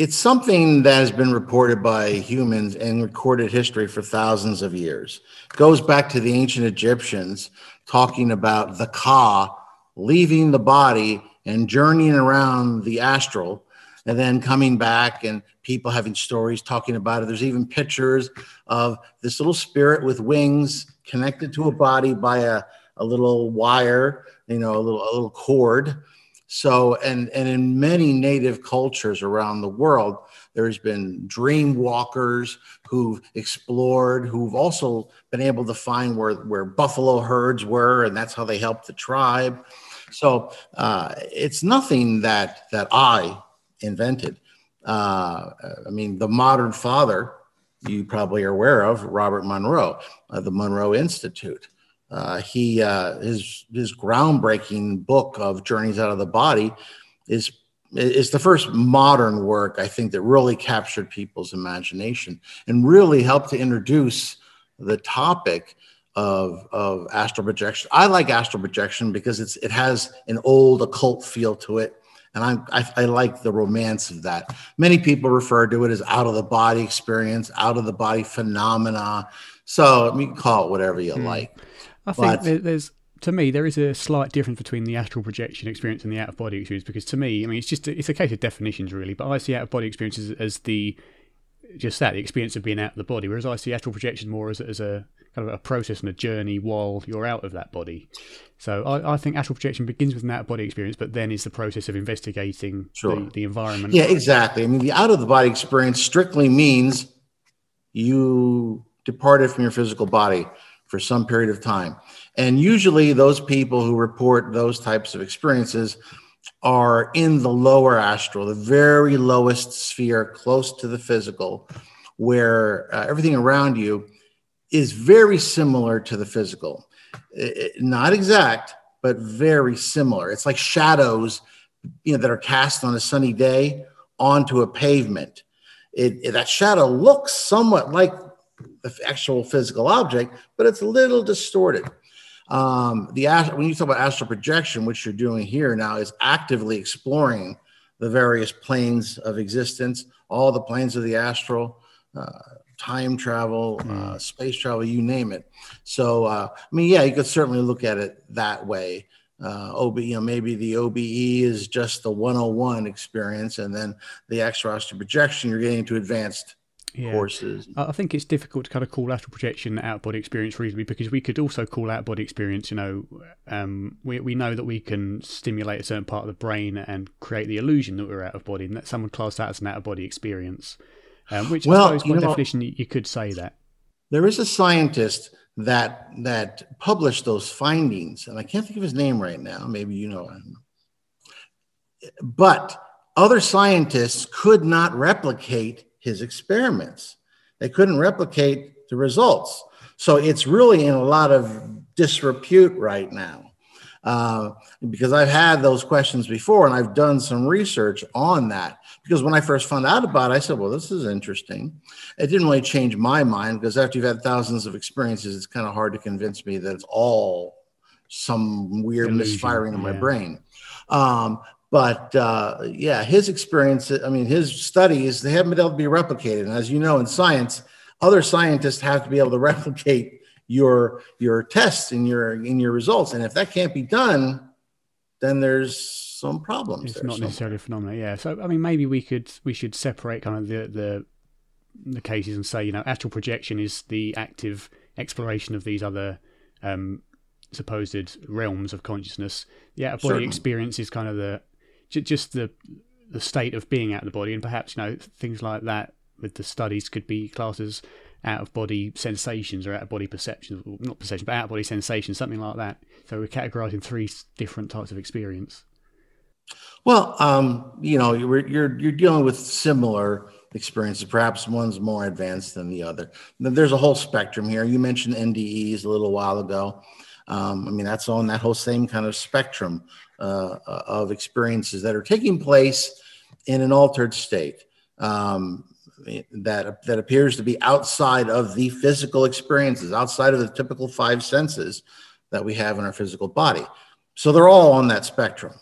it's something that has been reported by humans in recorded history for thousands of years. It goes back to the ancient Egyptians talking about the Ka leaving the body and journeying around the astral and then coming back and people having stories talking about it. There's even pictures of this little spirit with wings connected to a body by a, a little wire, you know, a little, a little cord so, and, and in many native cultures around the world, there's been dream walkers who've explored, who've also been able to find where, where buffalo herds were, and that's how they helped the tribe. So uh, it's nothing that that I invented. Uh, I mean, the modern father you probably are aware of, Robert Monroe, uh, the Monroe Institute. Uh, he uh, his his groundbreaking book of Journeys Out of the Body is is the first modern work I think that really captured people's imagination and really helped to introduce the topic of of astral projection. I like astral projection because it's it has an old occult feel to it. And I'm, I, I like the romance of that. Many people refer to it as out of the body experience, out of the body phenomena. So you can call it whatever you mm. like. I think but, there's to me there is a slight difference between the astral projection experience and the out of body experience because to me, I mean, it's just a, it's a case of definitions really. But I see out of body experience as, as, the just that the experience of being out of the body, whereas I see astral projection more as, as a kind of a process and a journey while you're out of that body. So I, I think astral projection begins with an out of body experience, but then is the process of investigating sure. the, the environment. Yeah, exactly. I mean, the out of the body experience strictly means you departed from your physical body for some period of time. And usually, those people who report those types of experiences are in the lower astral, the very lowest sphere, close to the physical, where uh, everything around you is very similar to the physical. It, it, not exact, but very similar. It's like shadows, you know, that are cast on a sunny day onto a pavement. It, that shadow looks somewhat like the actual physical object, but it's a little distorted. Um, the when you talk about astral projection, which you're doing here now is actively exploring the various planes of existence, all the planes of the astral, uh, time travel, uh, hmm. space travel, you name it. So, uh, I mean, yeah, you could certainly look at it that way. Uh, OB, you know, maybe the OBE is just the 101 experience, and then the extra astral projection, you're getting to advanced yeah. courses. I think it's difficult to kind of call astral projection out of body experience reasonably because we could also call out body experience. You know, um, we we know that we can stimulate a certain part of the brain and create the illusion that we're out of body, and that someone class that as an out of body experience. Um, which well, I suppose by definition you could say that. There is a scientist that that published those findings, and I can't think of his name right now. Maybe you know him. But other scientists could not replicate his experiments. They couldn't replicate the results. So it's really in a lot of disrepute right now. Uh, because I've had those questions before and I've done some research on that. Because when I first found out about it, I said, well, this is interesting. It didn't really change my mind because after you've had thousands of experiences, it's kind of hard to convince me that it's all some weird Illusion, misfiring in yeah. my brain. Um, but uh, yeah, his experience, I mean, his studies, they haven't been able to be replicated. And as you know, in science, other scientists have to be able to replicate your your tests and your in your results. And if that can't be done, then there's some problems. It's not somewhere. necessarily a phenomenon, yeah. So I mean, maybe we could we should separate kind of the the the cases and say, you know, astral projection is the active exploration of these other um, supposed realms of consciousness. The out of body experience is kind of the just the the state of being out of the body, and perhaps you know things like that with the studies could be classes out of body sensations or out of body perceptions, not perception, but out of body sensations, something like that. So we're categorizing three different types of experience. Well, um, you know, you're, you're you're dealing with similar experiences. Perhaps one's more advanced than the other. There's a whole spectrum here. You mentioned NDEs a little while ago. Um, I mean, that's on that whole same kind of spectrum uh, of experiences that are taking place in an altered state um, that that appears to be outside of the physical experiences, outside of the typical five senses that we have in our physical body. So they're all on that spectrum.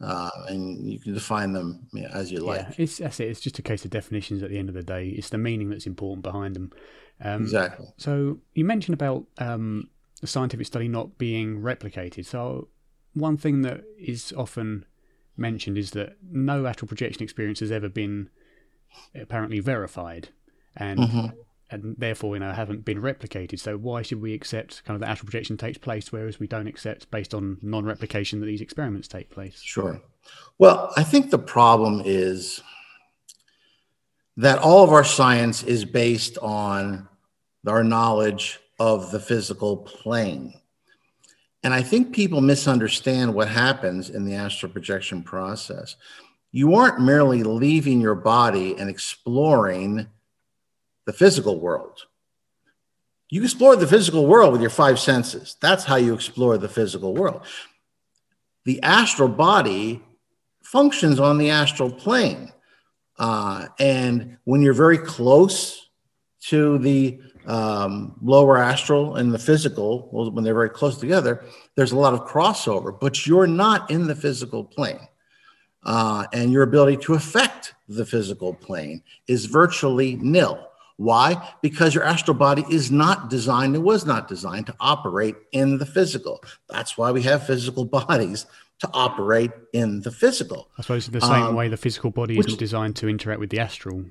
uh, and you can define them you know, as you like. Yeah, it's that's it. It's just a case of definitions at the end of the day. It's the meaning that's important behind them. Um, exactly. So you mentioned about um, the scientific study not being replicated. So one thing that is often mentioned is that no astral projection experience has ever been apparently verified, and mm-hmm. and therefore you know haven't been replicated. So why should we accept kind of the astral projection takes place, whereas we don't accept based on non-replication that these experiments take place? Sure. Well, I think the problem is that all of our science is based on our knowledge of the physical plane. And I think people misunderstand what happens in the astral projection process. You aren't merely leaving your body and exploring the physical world. You explore the physical world with your five senses. That's how you explore the physical world. The astral body functions on the astral plane. Uh, and when you're very close to the um, lower astral and the physical, well, when they're very close together, there's a lot of crossover, but you're not in the physical plane. Uh, and your ability to affect the physical plane is virtually nil. Why? Because your astral body is not designed, it was not designed to operate in the physical. That's why we have physical bodies to operate in the physical. I suppose the same um, way the physical body which, isn't designed to interact with the astral.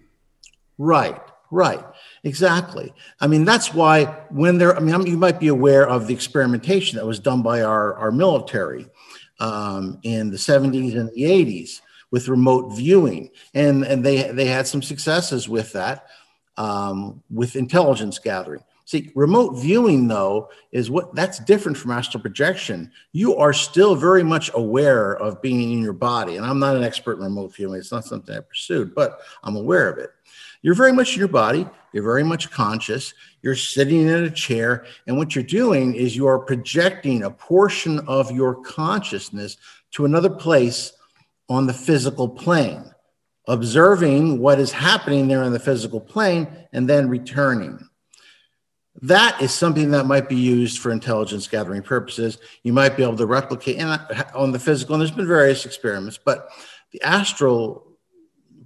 Right. Right, exactly. I mean, that's why when there, I mean, you might be aware of the experimentation that was done by our, our military um, in the 70s and the 80s with remote viewing. And, and they, they had some successes with that, um, with intelligence gathering. See, remote viewing, though, is what that's different from astral projection. You are still very much aware of being in your body. And I'm not an expert in remote viewing, it's not something I pursued, but I'm aware of it. You're very much in your body. You're very much conscious. You're sitting in a chair. And what you're doing is you are projecting a portion of your consciousness to another place on the physical plane, observing what is happening there on the physical plane and then returning. That is something that might be used for intelligence gathering purposes. You might be able to replicate on the physical, and there's been various experiments, but the astral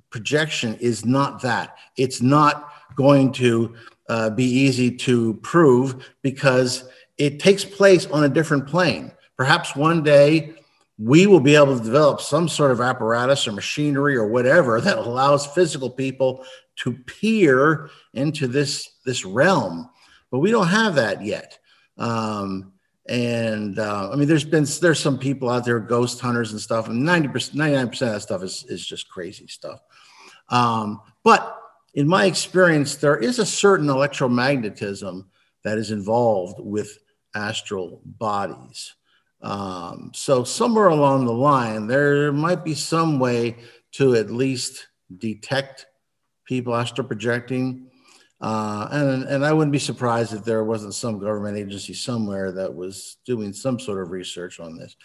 projection is not that. It's not going to uh, be easy to prove because it takes place on a different plane. Perhaps one day we will be able to develop some sort of apparatus or machinery or whatever that allows physical people to peer into this this realm, but we don't have that yet. Um, and uh, I mean, there's been there's some people out there, ghost hunters and stuff, and 90 percent, 99 percent of that stuff is is just crazy stuff. Um, but in my experience, there is a certain electromagnetism that is involved with astral bodies. Um, so somewhere along the line, there might be some way to at least detect people astral projecting. Uh, and, and I wouldn't be surprised if there wasn't some government agency somewhere that was doing some sort of research on this.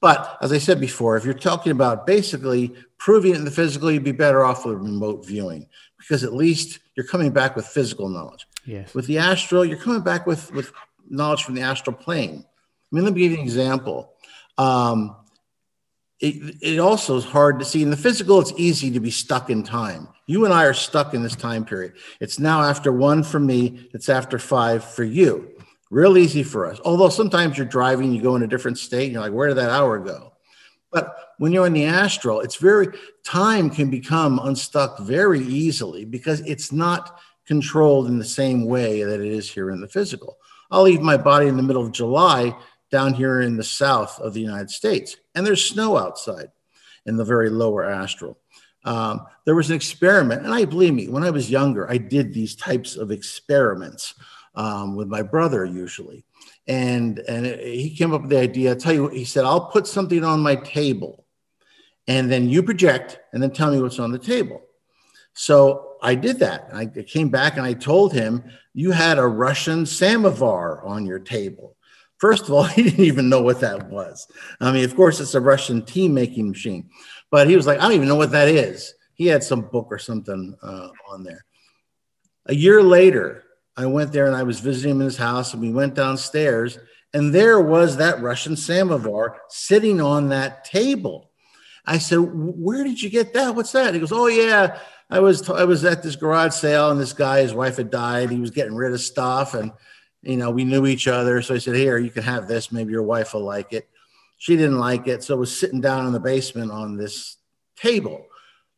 But as I said before, if you're talking about basically proving it in the physical, you'd be better off with remote viewing because at least you're coming back with physical knowledge. Yes. With the astral, you're coming back with, with knowledge from the astral plane. I mean, let me give you an example. Um, it, it also is hard to see. In the physical it's easy to be stuck in time. You and i are stuck in this time period. It's now after one for me it's after five for you. Real easy for us. Although sometimes you're driving you go in a different state and you're like where did that hour go? But when you're in the astral it's very time can become unstuck very easily because it's not controlled in the same way that it is here in the physical. I'll leave my body in the middle of july down here in the south of the United States, and there's snow outside in the very lower astral. Um, there was an experiment, and I believe me, when I was younger, I did these types of experiments um, with my brother usually, and and it, he came up with the idea. I tell you, he said, "I'll put something on my table, and then you project, and then tell me what's on the table." So I did that. I came back and I told him, "You had a Russian samovar on your table." First of all, he didn't even know what that was. I mean, of course, it's a Russian tea making machine, but he was like, I don't even know what that is. He had some book or something uh, on there. A year later, I went there and I was visiting him in his house, and we went downstairs, and there was that Russian samovar sitting on that table. I said, "Where did you get that? What's that?" He goes, "Oh yeah, I was I was at this garage sale, and this guy, his wife had died. He was getting rid of stuff, and you know we knew each other. So I said, "Here, you can have this. Maybe your wife will like it." She didn't like it, so it was sitting down in the basement on this table.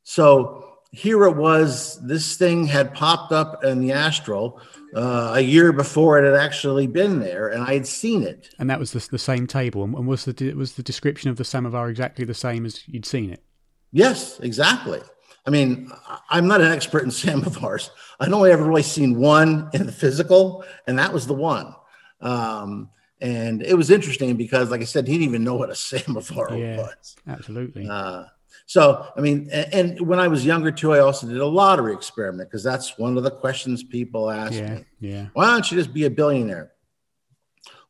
So here it was. This thing had popped up in the astral uh, a year before it had actually been there, and I had seen it. And that was the, the same table. And was the was the description of the samovar exactly the same as you'd seen it? Yes, exactly. I mean, I'm not an expert in samovars. I'd only ever really seen one in the physical, and that was the one. Um, and it was interesting because, like I said, he didn't even know what a samovar yeah, was. Absolutely. Uh, so, I mean, and, and, when I was younger too, I also did a lottery experiment because that's one of the questions people ask yeah, me. Yeah. Why don't you just be a billionaire?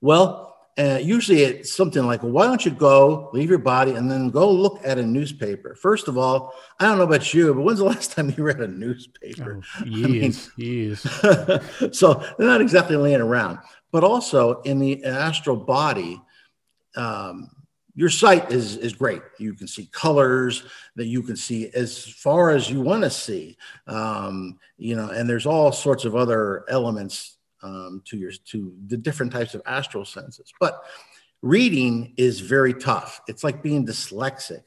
Well, uh, usually it's something like, well, why don't you go leave your body and then go look at a newspaper? First of all, I don't know about you, but when's the last time you read a newspaper? Oh, years, I mean, years. so they're not exactly laying around. But also in the astral body, um, your sight is is great. You can see colors that you can see as far as you want to see. Um, you know, and there's all sorts of other elements um, to your to the different types of astral senses. But reading is very tough. It's like being dyslexic.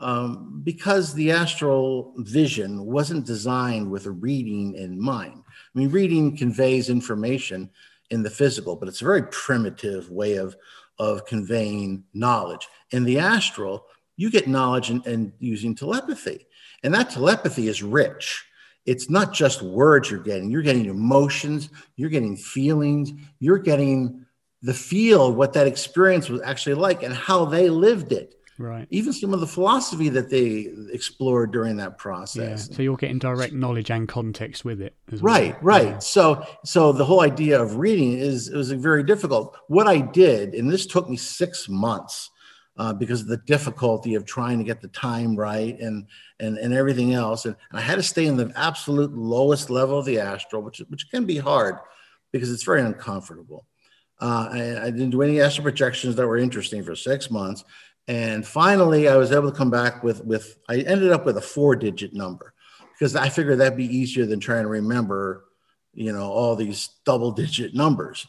Um, because the astral vision wasn't designed with a reading in mind. I mean, reading conveys information in the physical, but it's a very primitive way of of conveying knowledge. In the astral, you get knowledge and using telepathy. And that telepathy is rich. It's not just words you're getting, you're getting emotions, you're getting feelings, you're getting the feel what that experience was actually like and how they lived it. Right. Even some of the philosophy that they explored during that process. Yeah. So you're getting direct knowledge and context with it. Right, right. Yeah. So so the whole idea of reading is it was very difficult. What I did, and this took me six months. Uh, because of the difficulty of trying to get the time right and and and everything else, and, and I had to stay in the absolute lowest level of the astral, which which can be hard because it's very uncomfortable. Uh, I, I, didn't do any astral projections that were interesting for six months, and finally, I was able to come back with with I ended up with a four digit number because I figured that'd be easier than trying to remember, you know, all these double digit numbers.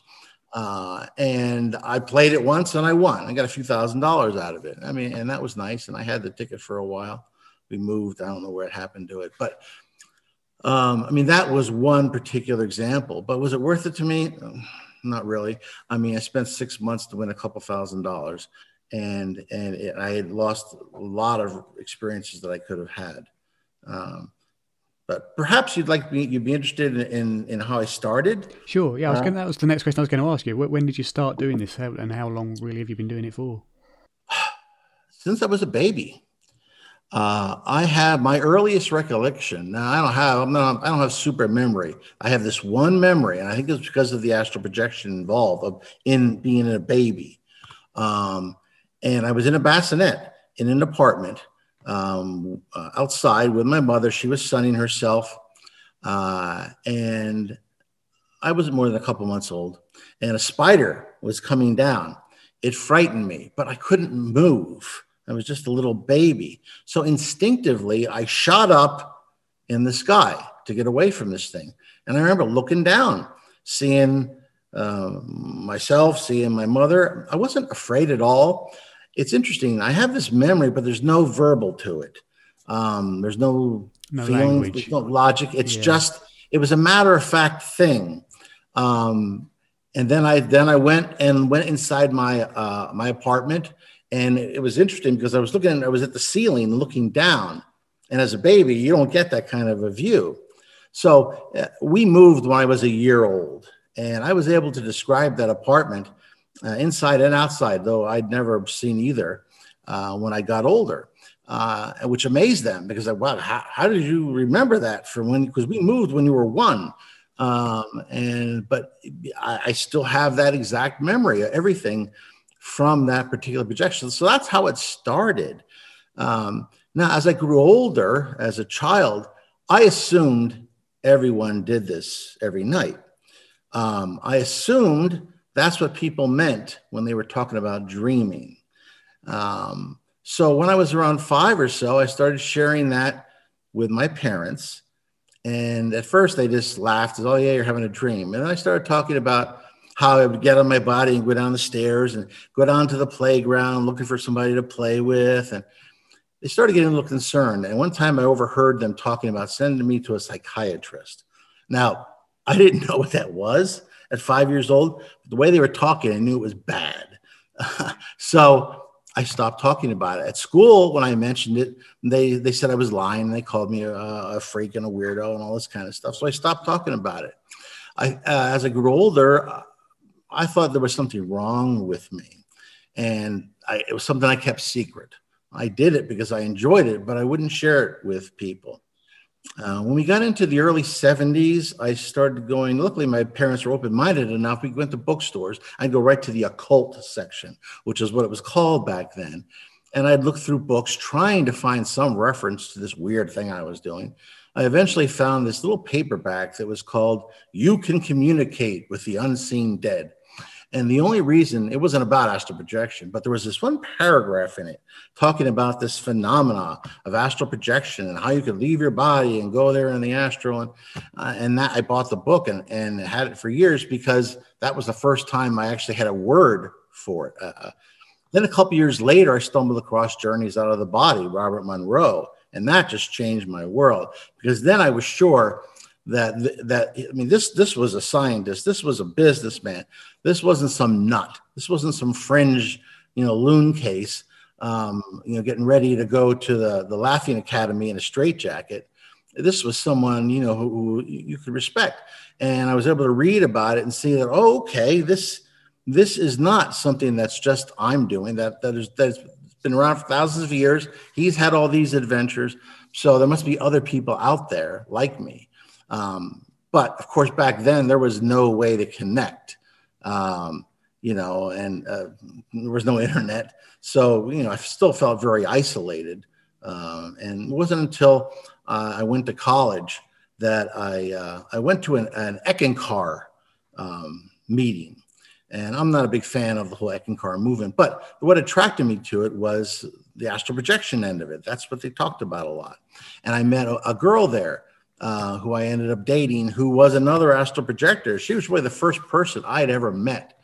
Uh, and I played it once and I won. I got a few thousand dollars out of it. I mean, and that was nice. And I had the ticket for a while. We moved. I don't know where it happened to it, but um, I mean, that was one particular example. But was it worth it to me? Not really. I mean, I spent six months to win a couple thousand dollars and and it, I had lost a lot of experiences that I could have had. Um, but perhaps you'd like me, you'd be interested in, in, how I started. Sure. Yeah, I was uh, gonna, that was the next question I was going to ask you. When did you start doing this, and how long really have you been doing it for? Since I was a baby. Uh, I have my earliest recollection. Now I don't have I'm not, I don't have super memory. I have this one memory, and I think it's because of the astral projection involved of in being a baby. Um, and I was in a bassinet in an apartment um, uh, outside with my mother. She was sunning herself, uh, and I wasn't more than a couple months old. And a spider was coming down. It frightened me, but I couldn't move. I was just a little baby. So instinctively, I shot up in the sky to get away from this thing. And I remember looking down, seeing uh, myself, seeing my mother. I wasn't afraid at all it's interesting. I have this memory, but there's no verbal to it. Um, there's no, no feelings, there's no logic. It's yeah. just it was a matter of fact thing. Um, and then I then I went and went inside my uh, my apartment, and it was interesting because I was looking. I was at the ceiling looking down, and as a baby, you don't get that kind of a view. So uh, we moved when I was a year old, and I was able to describe that apartment uh, inside and outside, though I'd never seen either uh, when I got older, uh, which amazed them because I, wow, how, how did you remember that from when? Because we moved when you were one. Um, and but I, I, still have that exact memory, of everything from that particular projection. So that's how it started. Um, now, as I grew older as a child, I assumed everyone did this every night. Um, I assumed that's what people meant when they were talking about dreaming. Um, So when I was around five or so, I started sharing that with my parents. And at first they just laughed, oh, yeah, you're having a dream. And I started talking about how I would get on my body and go down the stairs and go down to the playground looking for somebody to play with. And they started getting a little concerned. And one time I overheard them talking about sending me to a psychiatrist. Now, I didn't know what that was at five years old. The way they were talking, I knew it was bad. so I stopped talking about it. At school, when I mentioned it, they, they said I was lying. They called me a, a freak and a weirdo and all this kind of stuff. So I stopped talking about it. I, uh, as I grew older, I thought there was something wrong with me. And I, it was something I kept secret. I did it because I enjoyed it, but I wouldn't share it with people. Uh, when we got into the early 70s, I started going. Luckily, my parents were open minded enough. We went to bookstores. I'd go right to the occult section, which is what it was called back then. And I'd look through books trying to find some reference to this weird thing I was doing. I eventually found this little paperback that was called You Can Communicate with the Unseen Dead and the only reason it wasn't about astral projection, but there was this one paragraph in it talking about this phenomena of astral projection and how you could leave your body and go there in the astral. And, uh, and that I bought the book and, and had it for years because that was the first time I actually had a word for it. Uh, uh then a couple years later, I stumbled across Journeys Out of the Body, Robert Monroe. And that just changed my world because then I was sure that that I mean this this was a scientist, this was a businessman, this wasn't some nut, this wasn't some fringe, you know, loon case, um, you know, getting ready to go to the the Laughing Academy in a straitjacket. This was someone you know who, who you could respect, and I was able to read about it and see that oh, okay, this this is not something that's just I'm doing. That that is that's been around for thousands of years. He's had all these adventures, so there must be other people out there like me. Um, but of course, back then there was no way to connect, um, you know, and uh, there was no internet. So, you know, I still felt very isolated. Um, and it wasn't until uh, I went to college that I, uh, I went to an, an Eckankar um, meeting. And I'm not a big fan of the whole Eckankar movement, but what attracted me to it was the astral projection end of it. That's what they talked about a lot. And I met a, a girl there uh, who I ended up dating, who was another astral projector. She was really the first person I had ever met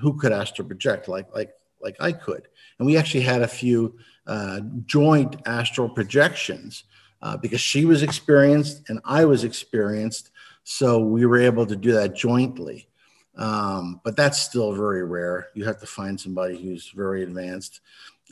who could astral project like like like I could. And we actually had a few uh, joint astral projections uh, because she was experienced and I was experienced. So we were able to do that jointly. Um, but that's still very rare. You have to find somebody who's very advanced.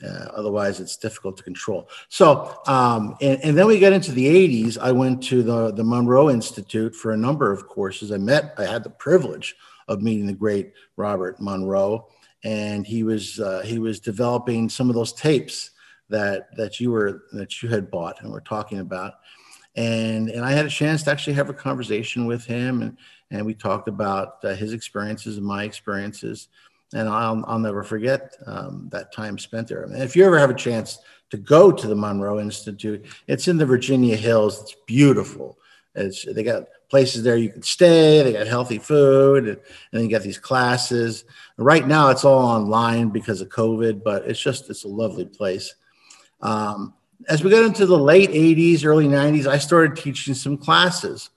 Uh, otherwise, it's difficult to control. So, um, and, and, then we got into the 80s. I went to the, the Monroe Institute for a number of courses. I met, I had the privilege of meeting the great Robert Monroe, and he was uh, he was developing some of those tapes that that you were that you had bought and were talking about. And and I had a chance to actually have a conversation with him, and and we talked about uh, his experiences and my experiences and I'll, I'll never forget um, that time spent there. And if you ever have a chance to go to the Monroe Institute, it's in the Virginia Hills. It's beautiful. It's, they got places there you can stay. They got healthy food, and, and you got these classes. Right now, it's all online because of COVID, but it's just it's a lovely place. Um, as we got into the late 80s, early 90s, I started teaching some classes.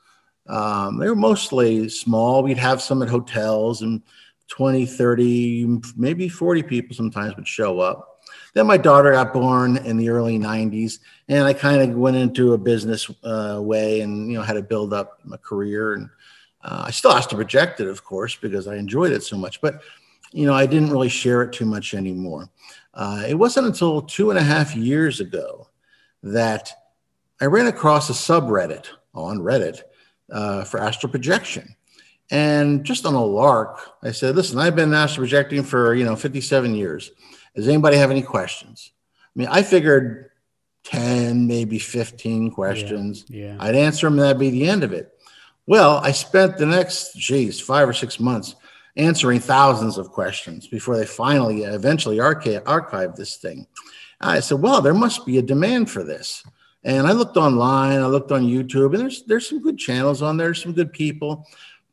Um, they were mostly small. We'd have some at hotels and 20, 30, maybe 40 people sometimes would show up. Then my daughter got born in the early 90s, and I kind of went into a business uh, way and you know had to build up my career. And uh, I still have to project it, of course, because I enjoyed it so much. But you know, I didn't really share it too much anymore. Uh, it wasn't until two and a half years ago that I ran across a subreddit on Reddit uh, for astral projection. And just on a lark, I said, listen, I've been astral projecting for, you know, 57 years. Does anybody have any questions? I mean, I figured 10, maybe 15 questions. Yeah, yeah. I'd answer them and that'd be the end of it. Well, I spent the next, geez, five or six months answering thousands of questions before they finally, eventually archive, archived this thing. I said, well, there must be a demand for this. And I looked online, I looked on YouTube, and there's there's some good channels on there, some good people.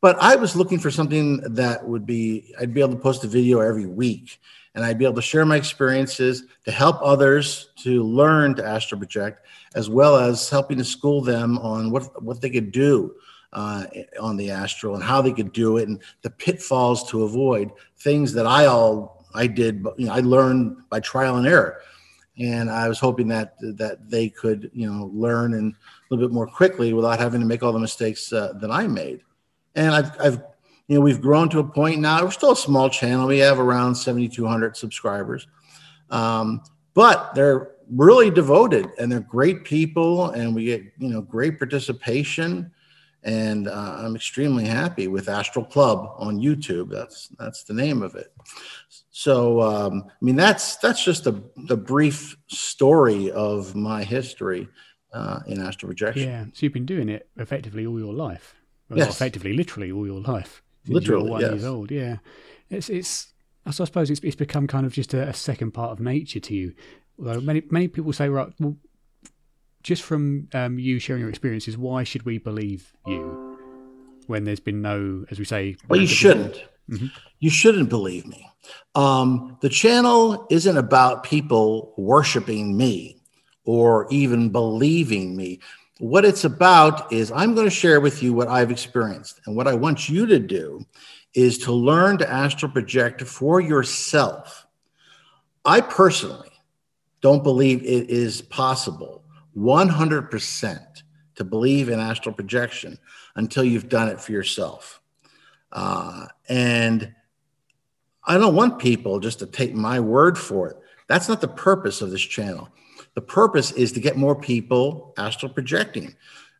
But I was looking for something that would be, I'd be able to post a video every week and I'd be able to share my experiences to help others to learn to astral project, as well as helping to school them on what what they could do uh, on the astral and how they could do it and the pitfalls to avoid things that I all I did, you know, I learned by trial and error, and I was hoping that that they could you know learn and a little bit more quickly without having to make all the mistakes uh, that I made. And I've, I've you know we've grown to a point now. We're still a small channel. We have around 7,200 subscribers, um, but they're really devoted and they're great people, and we get you know great participation and uh, I'm extremely happy with Astral Club on YouTube. That's that's the name of it. So um, I mean that's that's just a the brief story of my history uh, in astral projection. Yeah, so you've been doing it effectively all your life. Well, yes. effectively, literally all your life. Literally, one yes. years old. Yeah, it's it's. So I suppose it's it's become kind of just a, a second part of nature to you. Although many many people say, right, well, just from um, you sharing your experiences, why should we believe you when there's been no, as we say? Well, you shouldn't. Mm-hmm. You shouldn't believe me. Um, the channel isn't about people worshiping me or even believing me. What it's about is I'm going to share with you what I've experienced. And what I want you to do is to learn to astral project for yourself. I personally don't believe it is possible 100% to believe in astral projection until you've done it for yourself. Uh, and I don't want people just to take my word for it. That's not the purpose of this channel. The purpose is to get more people astral projecting.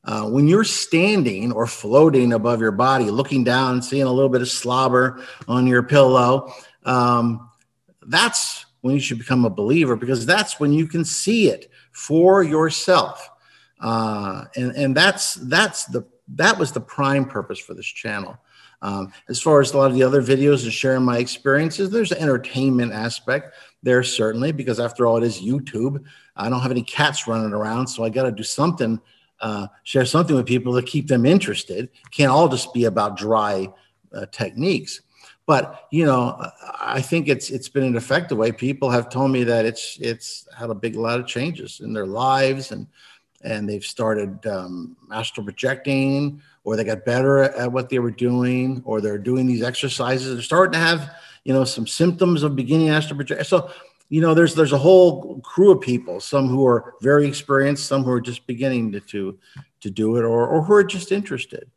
Uh, when you're standing or floating above your body, looking down, seeing a little bit of slobber on your pillow, um, that's when you should become a believer because that's when you can see it for yourself. Uh, and and that's that's the that was the prime purpose for this channel. Um, as far as a lot of the other videos and sharing my experiences, there's an entertainment aspect there certainly because after all, it is YouTube. I don't have any cats running around, so I got to do something, uh, share something with people to keep them interested. Can't all just be about dry uh, techniques. But you know, I think it's it's been an effective way. People have told me that it's it's had a big lot of changes in their lives, and and they've started um, astral projecting, or they got better at what they were doing, or they're doing these exercises. They're starting to have you know some symptoms of beginning astral projection. So you know, there's there's a whole crew of people, some who are very experienced, some who are just beginning to to, to do it, or or who are just interested.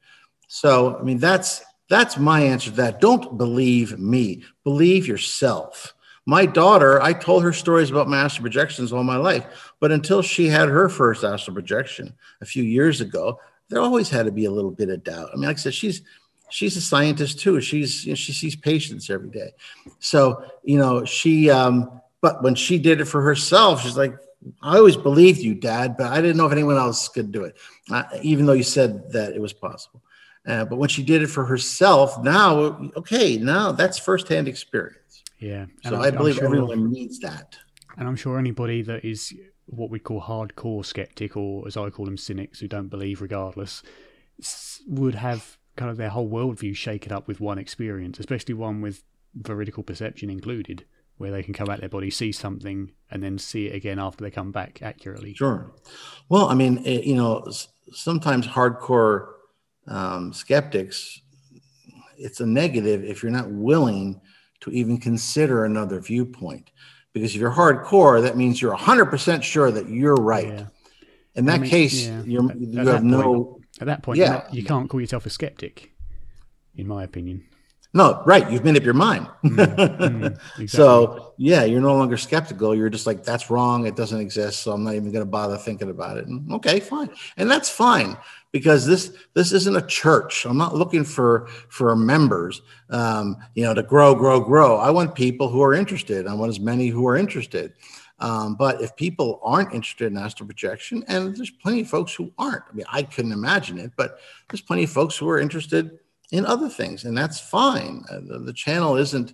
So I mean, that's that's my answer to that. Don't believe me, believe yourself. My daughter, I told her stories about master projections all my life, but until she had her first astral projection a few years ago, there always had to be a little bit of doubt. I mean, like I said, she's she's a scientist too. She's you know, she sees patients every day, so you know she. Um, but when she did it for herself, she's like, I always believed you, Dad, but I didn't know if anyone else could do it, uh, even though you said that it was possible. Uh, but when she did it for herself, now, okay, now that's firsthand experience. Yeah. So I believe sure, everyone needs that. And I'm sure anybody that is what we call hardcore skeptic, or as I call them, cynics who don't believe regardless, would have kind of their whole worldview shaken up with one experience, especially one with veridical perception included, where they can come out their body, see something, and then see it again after they come back accurately. Sure. Well, I mean, it, you know, sometimes hardcore um, skeptics, it's a negative if you're not willing to even consider another viewpoint. Because if you're hardcore, that means you're 100% sure that you're right. Yeah. In that I mean, case, yeah. you're, you have no. At that point, yeah. you can't call yourself a skeptic, in my opinion. No, right. You've made up your mind. Mm, mm, exactly. So, yeah, you're no longer skeptical. You're just like, that's wrong. It doesn't exist. So I'm not even going to bother thinking about it. And, okay, fine. And that's fine because this this isn't a church. I'm not looking for for members, um, you know, to grow, grow, grow. I want people who are interested. I want as many who are interested. Um, but if people aren't interested in astral projection, and there's plenty of folks who aren't. I mean, I couldn't imagine it, but there's plenty of folks who are interested in other things, and that's fine. Uh, the, the channel isn't.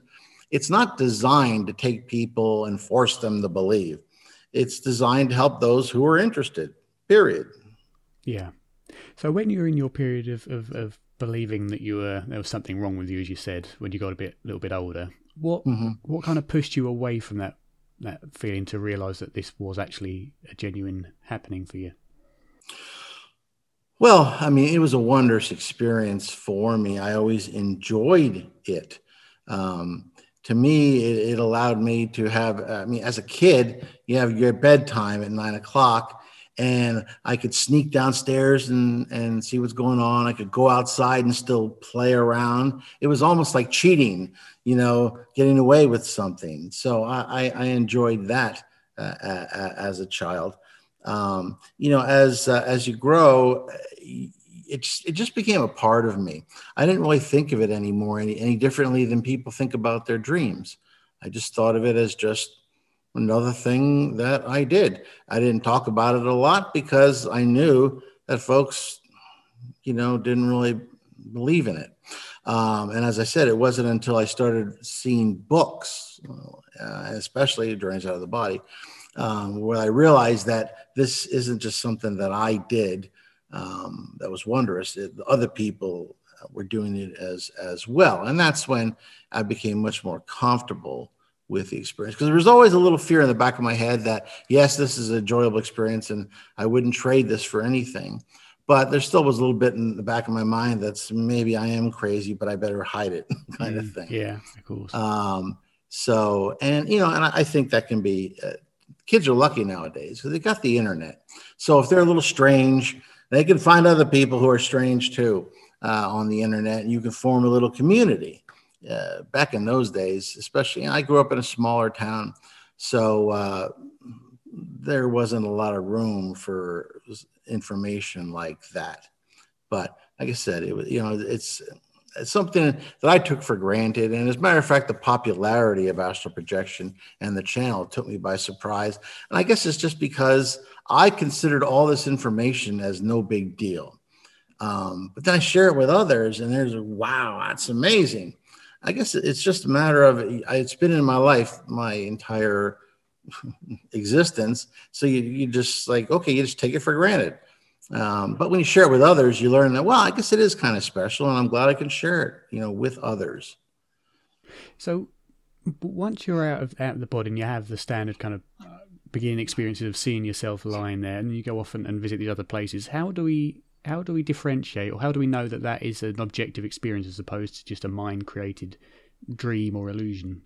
It's not designed to take people and force them to believe. It's designed to help those who are interested. Period. Yeah. So when you're in your period of, of, of believing that you were there was something wrong with you, as you said, when you got a bit a little bit older, What mm-hmm. what kind of pushed you away from that that feeling to realize that this was actually a genuine happening for you? Well, I mean, it was a wondrous experience for me. I always enjoyed it. Um, to me, it, it, allowed me to have, I mean, as a kid, you have your bedtime at nine o'clock, and I could sneak downstairs and, and see what's going on. I could go outside and still play around. It was almost like cheating, you know, getting away with something. So I, I, enjoyed that uh, as a child. Um, you know, as uh, as you grow, it it just became a part of me. I didn't really think of it anymore any any differently than people think about their dreams. I just thought of it as just another thing that I did. I didn't talk about it a lot because I knew that folks, you know, didn't really believe in it. Um, and as I said, it wasn't until I started seeing books, uh, especially Journeys Out of the Body, um, where I realized that this isn't just something that I did um, that was wondrous. It, other people were doing it as as well, and that's when I became much more comfortable with the experience because there was always a little fear in the back of my head that yes, this is an enjoyable experience, and I wouldn't trade this for anything. But there still was a little bit in the back of my mind that's maybe I am crazy, but I better hide it, kind mm, of thing. Yeah, of course. Um, so, and you know, and I, I think that can be. Uh, kids are lucky nowadays because they got the internet. So if they're a little strange, they can find other people who are strange too uh, on the internet, and you can form a little community. Uh, back in those days, especially, I grew up in a smaller town, so uh, there wasn't a lot of room for information like that. But like I said, it was you know it's it's something that I took for granted. And as a matter of fact, the popularity of astral projection and the channel took me by surprise. And I guess it's just because I considered all this information as no big deal. Um, but then I share it with others, and there's a wow, that's amazing. I guess it's just a matter of it's been in my life my entire existence. So you, you just like, okay, you just take it for granted. Um, but when you share it with others, you learn that, well, I guess it is kind of special, and I'm glad I can share it, you know, with others. So once you're out of out of the body and you have the standard kind of uh, beginning experiences of seeing yourself lying there, and you go off and, and visit these other places, how do we how do we differentiate, or how do we know that that is an objective experience as opposed to just a mind created dream or illusion?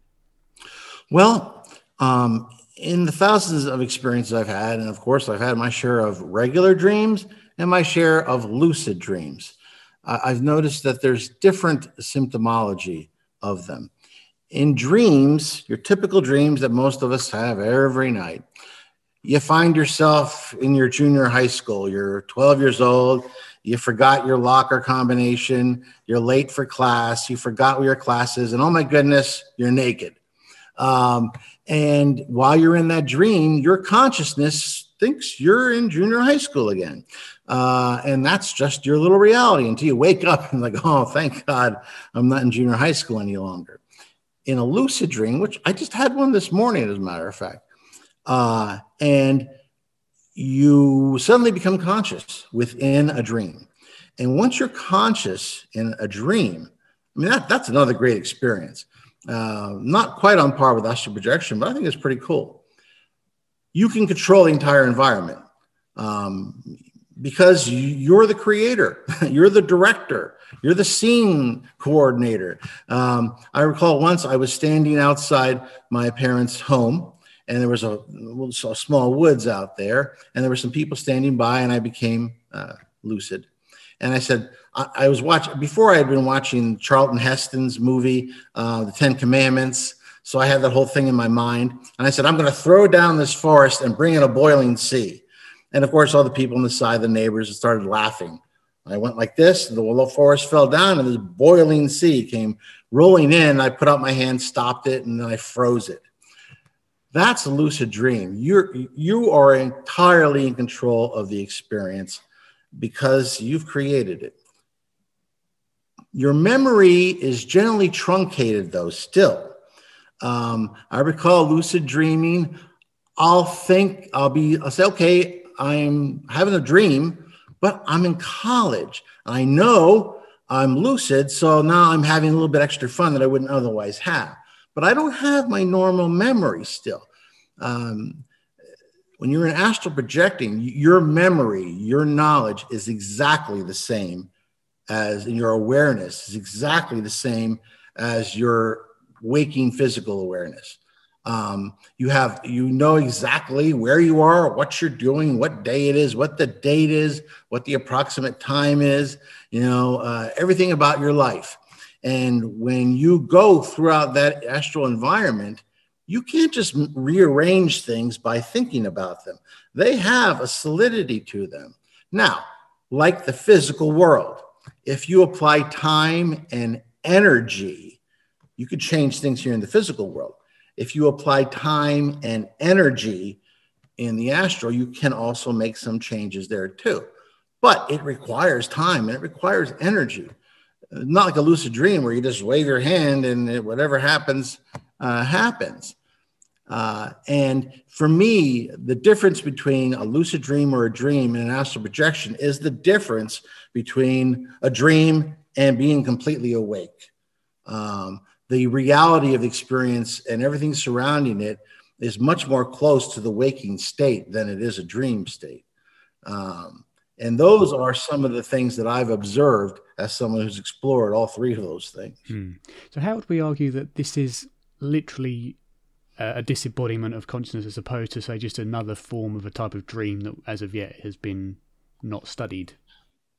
Well, um, in the thousands of experiences I've had, and of course, I've had my share of regular dreams and my share of lucid dreams. I've noticed that there's different symptomology of them. In dreams, your typical dreams that most of us have every night, you find yourself in your junior high school, you're 12 years old, you forgot your locker combination, you're late for class, you forgot where your class is, and oh my goodness, you're naked. Um, and while you're in that dream, your consciousness thinks you're in junior high school again. Uh, and that's just your little reality until you wake up and like, oh, thank God I'm not in junior high school any longer. In a lucid dream, which I just had one this morning, as a matter of fact, uh, and you suddenly become conscious within a dream. And once you're conscious in a dream, I mean, that, that's another great experience. Uh, not quite on par with astral projection, but I think it's pretty cool. You can control the entire environment um, because you're the creator, you're the director, you're the scene coordinator. Um, I recall once I was standing outside my parents' home, and there was a, a, small woods out there, and there were some people standing by, and I became uh, lucid. And I said, I, I, was watching before I had been watching Charlton Heston's movie, uh, The Ten Commandments. So I had that whole thing in my mind. And I said, I'm going to throw down this forest and bring in a boiling sea. And of course, all the people on the side, the neighbors, started laughing. I went like this, the willow forest fell down, and this boiling sea came rolling in. I put out my hand, stopped it, and then I froze it. That's a lucid dream. You're you are entirely in control of the experience because you've created it. Your memory is generally truncated, though, still. Um, I recall lucid dreaming. I'll think, I'll be, I'll say, okay, I'm having a dream, but I'm in college. I know I'm lucid, so now I'm having a little bit extra fun that I wouldn't otherwise have. but I don't have my normal memory still. Um, when you're in astral projecting, your memory, your knowledge is exactly the same as in your awareness is exactly the same as your waking physical awareness. Um, you have you know exactly where you are, what you're doing, what day it is, what the date is, what the approximate time is. You know uh, everything about your life. And when you go throughout that astral environment, you can't just rearrange things by thinking about them. They have a solidity to them. Now, like the physical world, if you apply time and energy, you could change things here in the physical world. If you apply time and energy in the astral, you can also make some changes there too. But it requires time and it requires energy. Not like a lucid dream where you just wave your hand and whatever happens, uh, happens. Uh, and for me, the difference between a lucid dream or a dream and an astral projection is the difference between a dream and being completely awake. Um, the reality of experience and everything surrounding it is much more close to the waking state than it is a dream state. Um, and those are some of the things that I've observed as someone who's explored all three of those things. Hmm. So, how would we argue that this is literally a disembodiment of consciousness as opposed to, say, just another form of a type of dream that as of yet has been not studied?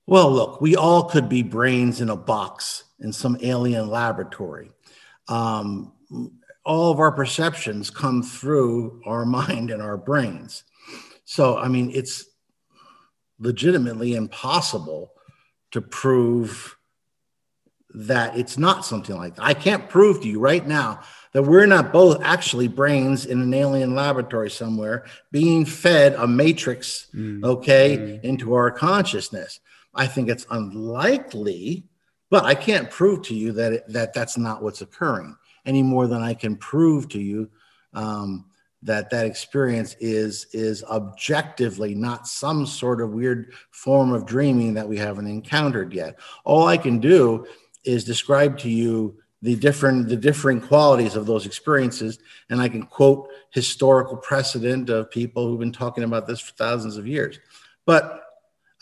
Well, look, we all could be brains in a box in some alien laboratory. Um, all of our perceptions come through our mind and our brains. So, I mean, it's legitimately impossible to prove that it's not something like that. I can't prove to you right now that we're not both actually brains in an alien laboratory somewhere being fed a matrix, mm. okay, mm. into our consciousness. I think it's unlikely, but I can't prove to you that it, that that's not what's occurring any more than I can prove to you um, that that experience is is objectively not some sort of weird form of dreaming that we haven't encountered yet. All I can do is describe to you the different the differing qualities of those experiences. And i can quote historical precedent of people who've been talking about this for thousands of years. But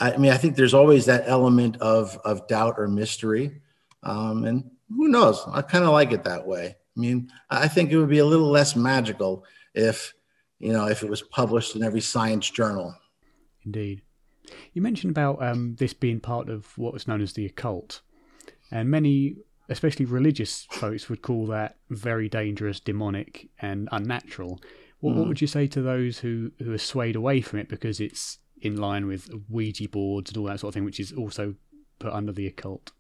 i mean i think there's always that element of of doubt or mystery. Um, and who knows? I kind of like it that way. I mean i think it would be a little less magical if you know if it was published in every science journal. Indeed. You mentioned about um, this being part of what was known as the occult. And many especially religious folks would call that very dangerous, demonic, and unnatural. What, mm. what would you say to those who, who are swayed away from it because it's in line with Ouija boards and all that sort of thing, which is also put under the occult?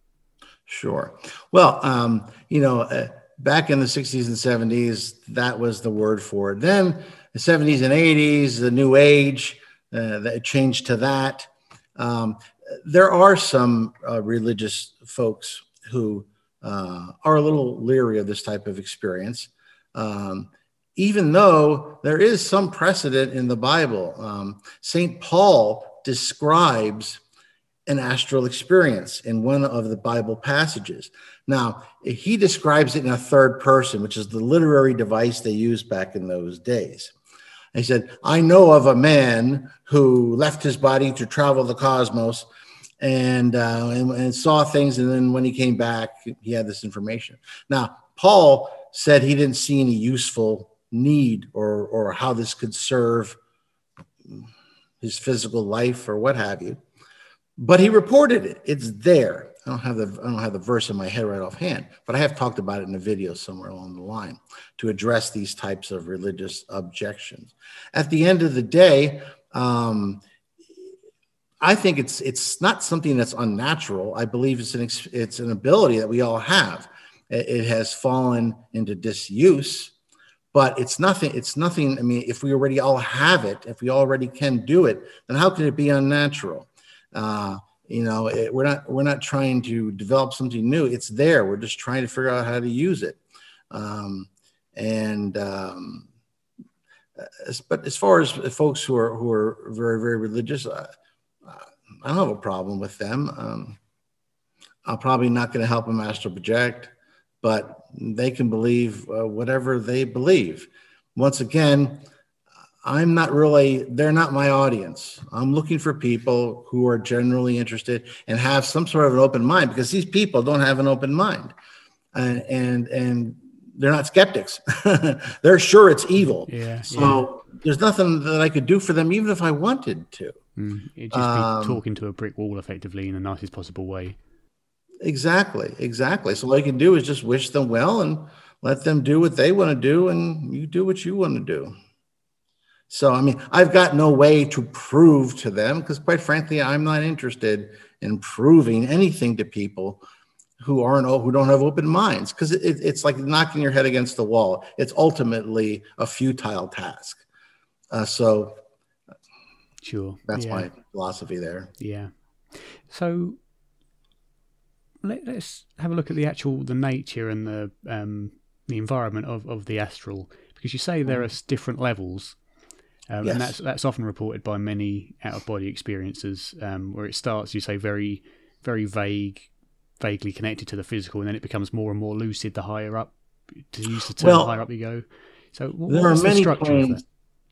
Sure. Well, um, you know, uh, back in the 60s and 70s, that was the word for it. Then the 70s and 80s, the New Age, uh, that changed to that. Um, there are some uh, religious folks who uh, are a little leery of this type of experience, um, even though there is some precedent in the Bible. Um, St. Paul describes an astral experience in one of the Bible passages. Now, he describes it in a third person, which is the literary device they used back in those days. He said, I know of a man who left his body to travel the cosmos and, uh, and, and saw things. And then when he came back, he had this information. Now, Paul said he didn't see any useful need or or how this could serve his physical life or what have you. But he reported it. It's there. I don't have the I don't have the verse in my head right offhand, but I have talked about it in a video somewhere along the line to address these types of religious objections. At the end of the day, um, I think it's it's not something that's unnatural. I believe it's an it's an ability that we all have. It, has fallen into disuse, but it's nothing. It's nothing. I mean, if we already all have it, if we already can do it, then how can it be unnatural? Uh, you know, it, we're not we're not trying to develop something new. It's there. We're just trying to figure out how to use it. Um, and um, but as far as folks who are who are very very religious. Uh, I don't have a problem with them. Um, I'm probably not going to help them astral project. but they can believe uh, whatever they believe. Once again, I'm not really, they're not my audience. I'm looking for people who are generally interested and have some sort of an open mind because these people don't have an open mind. And, and, and they're not skeptics. they're sure it's evil. Yeah. So yeah. There's nothing that I could do for them, even if I wanted to. Mm, it'd just um, be talking to a brick wall effectively in the nicest possible way. Exactly. Exactly. So all you can do is just wish them well and let them do what they want to do, and you do what you want to do. So, I mean, I've got no way to prove to them because, quite frankly, I'm not interested in proving anything to people who aren't who don't have open minds because it, it's like knocking your head against the wall. It's ultimately a futile task. Uh, so, sure, that's yeah. my philosophy there. Yeah. So, let, us have a look at the actual the nature and the um, the environment of, of the astral because you say there are different levels um, yes. And that's that's often reported by many out of body experiences, um, where it starts, you say, very very vague, vaguely connected to the physical, and then it becomes more and more lucid the higher up. To use the term, well, higher up you go. So what, there are many the planes.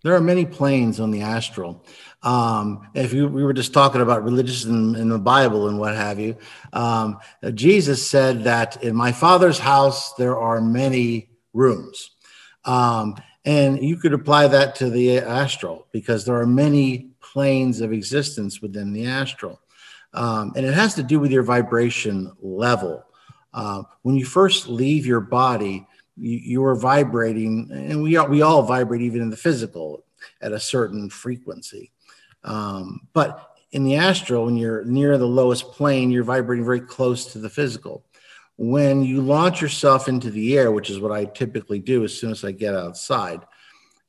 There are many planes on the astral. Um, if you, we were just talking about religious in, in the Bible and what have you, um, Jesus said that in my Father's house there are many rooms. Um, and you could apply that to the astral because there are many planes of existence within the astral. Um, and it has to do with your vibration level. Uh, when you first leave your body, you, are vibrating, and we, are, we all vibrate even in the physical at a certain frequency. Um, but in the astral, when you're near the lowest plane, you're vibrating very close to the physical when you launch yourself into the air, which is what I typically do as soon as I get outside,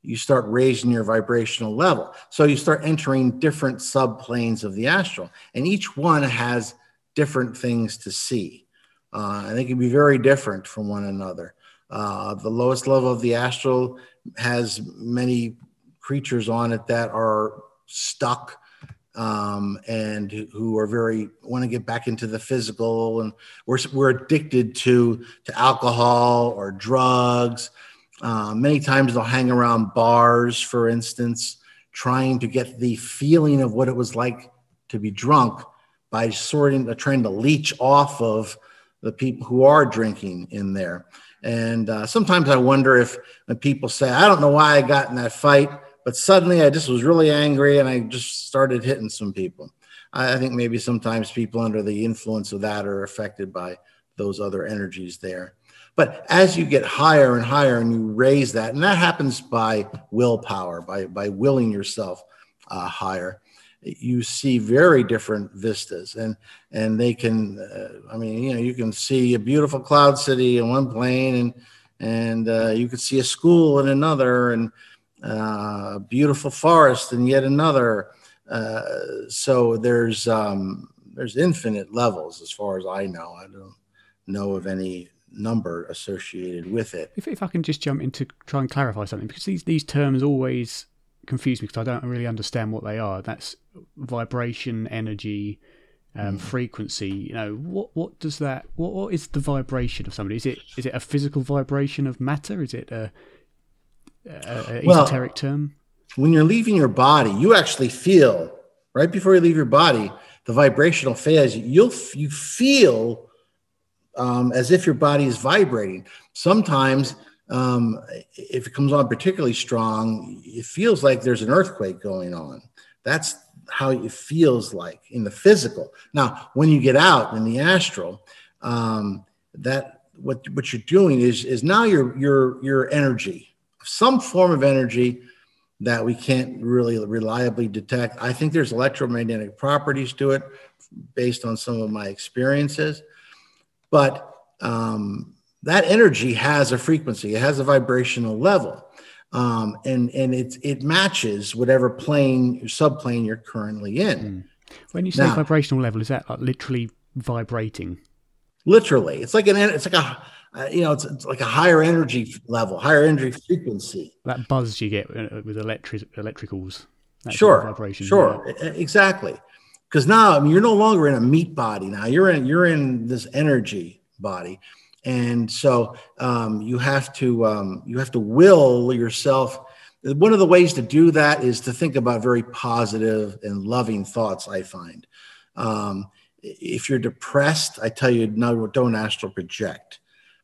you start raising your vibrational level. So you start entering different subplanes of the astral, and each one has different things to see. Uh, and they can be very different from one another. Uh, the lowest level of the astral has many creatures on it that are stuck um, and who are very want to get back into the physical and we're, we're addicted to to alcohol or drugs. Uh, many times they'll hang around bars for instance trying to get the feeling of what it was like to be drunk by sorting trying to leech off of the people who are drinking in there and uh, sometimes i wonder if when people say i don't know why i got in that fight but suddenly I just was really angry and I just started hitting some people. I, I think maybe sometimes people under the influence of that are affected by those other energies there. But as you get higher and higher and you raise that, and that happens by willpower, by, by willing yourself uh, higher, you see very different vistas. And, and they can, uh, I mean, you know, you can see a beautiful cloud city in one plane and, and uh, you could see a school in another. And, uh, beautiful forest in yet another. Uh, so there's um, there's infinite levels as far as I know. I don't know of any number associated with it. If, if I can just jump in to try and clarify something, because these, these terms always confuse me because I don't really understand what they are. That's vibration, energy, um, mm. frequency. You know, what what does that? What what is the vibration of somebody? Is it is it a physical vibration of matter? Is it a a, a well, esoteric term? When you're leaving your body, you actually feel right before you leave your body the vibrational phase. You'll you feel um, as if your body is vibrating. Sometimes, um, if it comes on particularly strong, it feels like there's an earthquake going on. That's how it feels like in the physical. Now, when you get out in the astral, um, that what what you're doing is is now your your your energy some form of energy that we can't really reliably detect. I think there's electromagnetic properties to it based on some of my experiences, but um, that energy has a frequency, it has a vibrational level. Um, and and it it matches whatever plane or subplane you're currently in. Mm. When you say now, vibrational level, is that like literally vibrating? Literally, it's like an it's like a uh, you know, it's, it's, like a higher energy level, higher energy frequency. That buzz you get uh, with electric electricals. Sure, vibration, sure, yeah. exactly. Because now, I mean, you're no longer in a meat body. Now you're in you're in this energy body, and so um, you have to um, you have to will yourself. One of the ways to do that is to think about very positive and loving thoughts i find. Um, if you're depressed i tell you no don't astral project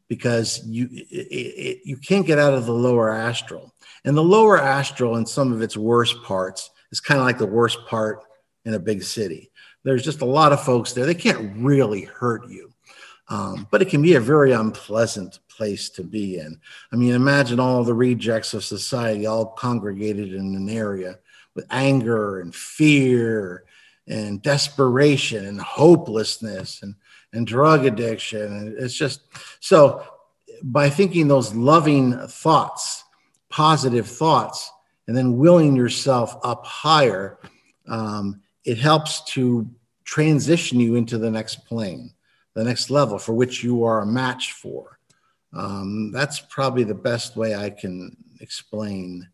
because you it, it, you can't get out of the lower astral. And the lower astral in some of its worst parts is kind of like the worst part in a big city. There's just a lot of folks there. They can't really hurt you um, but it can be a very unpleasant place to be in. I mean, imagine all the rejects of society all congregated in an area with anger and fear and desperation and hopelessness and, and drug addiction. And it's just so by thinking those loving thoughts, positive thoughts, and then willing yourself up higher, um, it helps to transition you into the next plane the next level for which you are a match for. Um, that's probably the best way I can explain.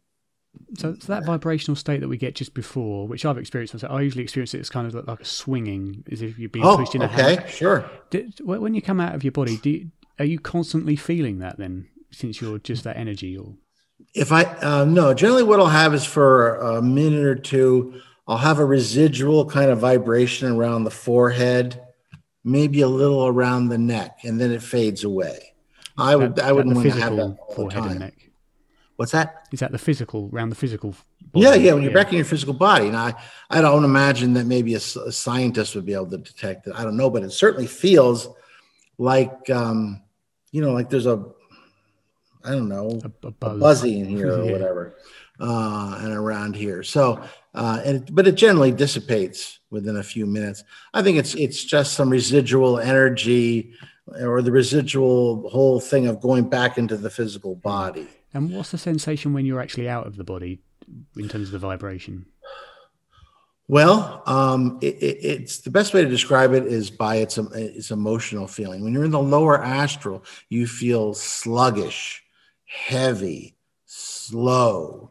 So, so that vibrational state that we get just before, which I've experienced myself, I usually experience it as kind of like a swinging, as if you're being oh, pushed in okay, a hammock. sure. when you come out of your body, do you, are you constantly feeling that then, since you're just that energy? Or if I uh, no, generally what I'll have is for a minute or two, I'll have a residual kind of vibration around the forehead maybe a little around the neck, and then it fades away. I would that, I wouldn't want to have that all the time. neck. What's that? Is that the physical around the physical? Body? Yeah, yeah. When you're yeah. back in your physical body, and I I don't imagine that maybe a, a, scientist would be able to detect it. I don't know, but it certainly feels like um, you know, like there's a I don't know a, a, buzz. a buzzy in here or yeah. whatever, uh, and around here. So, uh, and but it generally dissipates within a few minutes. I think it's it's just some residual energy or the residual whole thing of going back into the physical body. And what's the sensation when you're actually out of the body in terms of the vibration? Well, um, it, it, it's the best way to describe it is by its its emotional feeling. When you're in the lower astral, you feel sluggish, heavy, slow.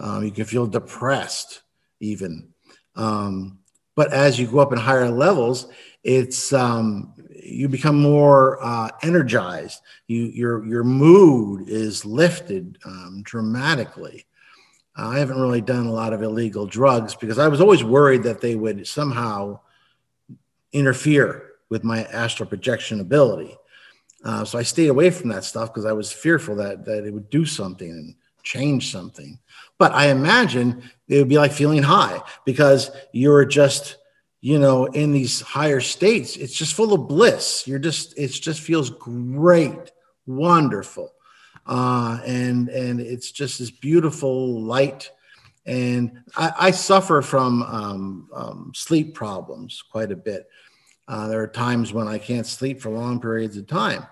Um, you can feel depressed, even. Um, but as you go up in higher levels, it's um, you become more uh, energized. You your your mood is lifted um, dramatically. Uh, I haven't really done a lot of illegal drugs because I was always worried that they would somehow interfere with my astral projection ability. Uh, so I stayed away from that stuff because I was fearful that that it would do something change something. But I imagine it would be like feeling high because you're just, you know, in these higher states. It's just full of bliss. You're just, it just feels great, wonderful. Uh, and and it's just this beautiful light. And I, I suffer from um, um, sleep problems quite a bit. Uh, there are times when I can't sleep for long periods of time.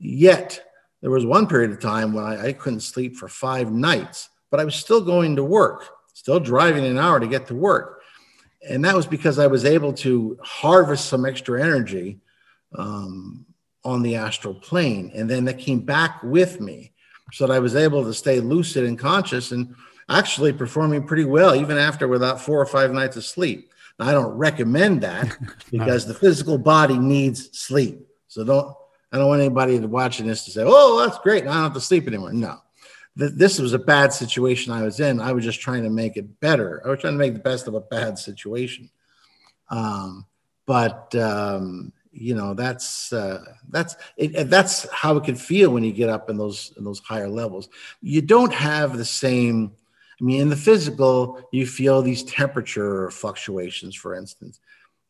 Yet, there was one period of time when I, I couldn't sleep for five nights but I was still going to work, still driving an hour to get to work. And that was because I was able to harvest some extra energy um, on the astral plane. And then that came back with me so that I was able to stay lucid and conscious and actually performing pretty well, even after without four or five nights of sleep. Now, I don't recommend that because the physical body needs sleep. So don't, I don't want anybody watching this to say, oh, that's great. I don't have to sleep anymore. No, th- this was a bad situation I was in. I was just trying to make it better. I was trying to make the best of a bad situation. Um, but um, you know, that's uh, that's it, that's how it can feel when you get up in those in those higher levels. You don't have the same. I mean, in the physical, you feel these temperature fluctuations, for instance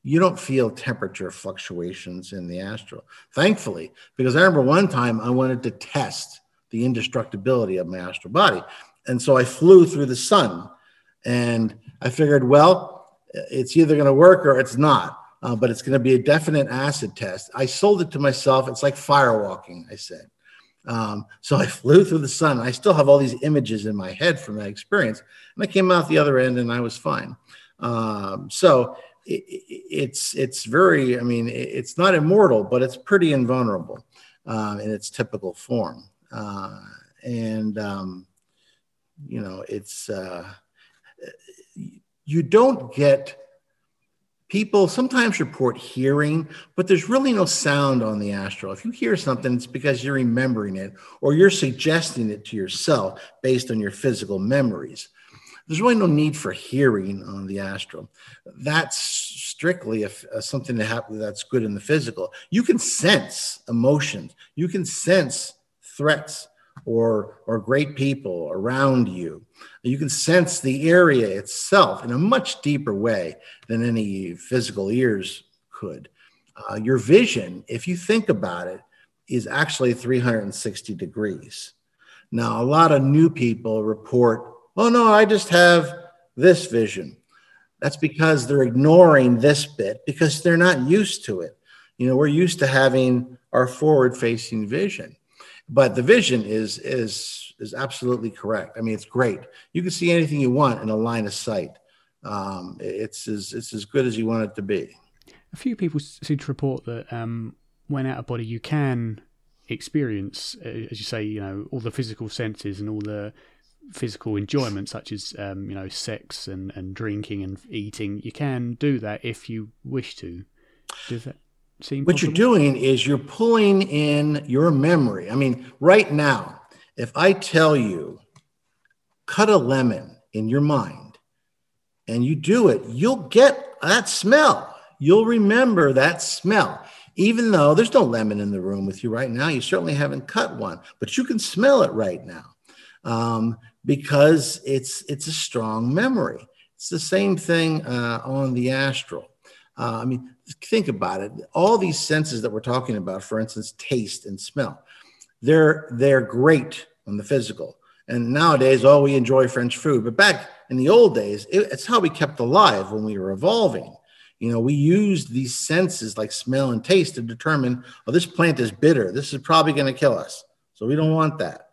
you don't feel temperature fluctuations in the astral, thankfully, because I remember one time I wanted to test the indestructibility of my astral body. And so I flew through the sun and I figured, well, it's either going to work or it's not, uh, but it's going to be a definite acid test. I sold it to myself. It's like firewalking, I said. Um, so I flew through the sun. I still have all these images in my head from that experience. And I came out the other end and I was fine. Um, so it, it's it's very, I mean, it's not immortal, but it's pretty invulnerable uh, in its typical form uh, and um, you know it's uh, you don't get people sometimes report hearing, but there's really no sound on the astral. If you hear something, it's because you're remembering it or you're suggesting it to yourself based on your physical memories. There's really no need for hearing on the astral. That's strictly a, a, something that happens that's good in the physical. You can sense emotions. You can sense threats or or great people around you. You can sense the area itself in a much deeper way than any physical ears could. Uh, your vision, if you think about it, is actually 360 degrees. Now, a lot of new people report, oh, no, I just have this vision. That's because they're ignoring this bit because they're not used to it. You know, we're used to having our forward facing vision but the vision is is is absolutely correct. I mean, it's great. You can see anything you want in a line of sight. Um, it's as it's as good as you want it to be. A few people seem to report that um, when out of body, you can experience, uh, as you say, you know, all the physical senses and all the physical enjoyment, such as um, you know, sex and, and drinking and eating. You can do that if you wish to. Does that? seem what possible? you're doing is you're pulling in your memory. I mean, right now, if I tell you cut a lemon in your mind and you do it, you'll get that smell. You'll remember that smell. Even though there's no lemon in the room with you right now, you certainly haven't cut one, but you can smell it right now um, because it's it's a strong memory. It's the same thing uh, on the astral. Uh, I mean, think about it. All these senses that we're talking about, for instance, taste and smell, they're they're great on the physical. And nowadays, all oh, we enjoy French food. But back in the old days, it, it's how we kept alive when we were evolving. You know, we used these senses like smell and taste to determine, oh, this plant is bitter. This is probably going to kill us. So we don't want that.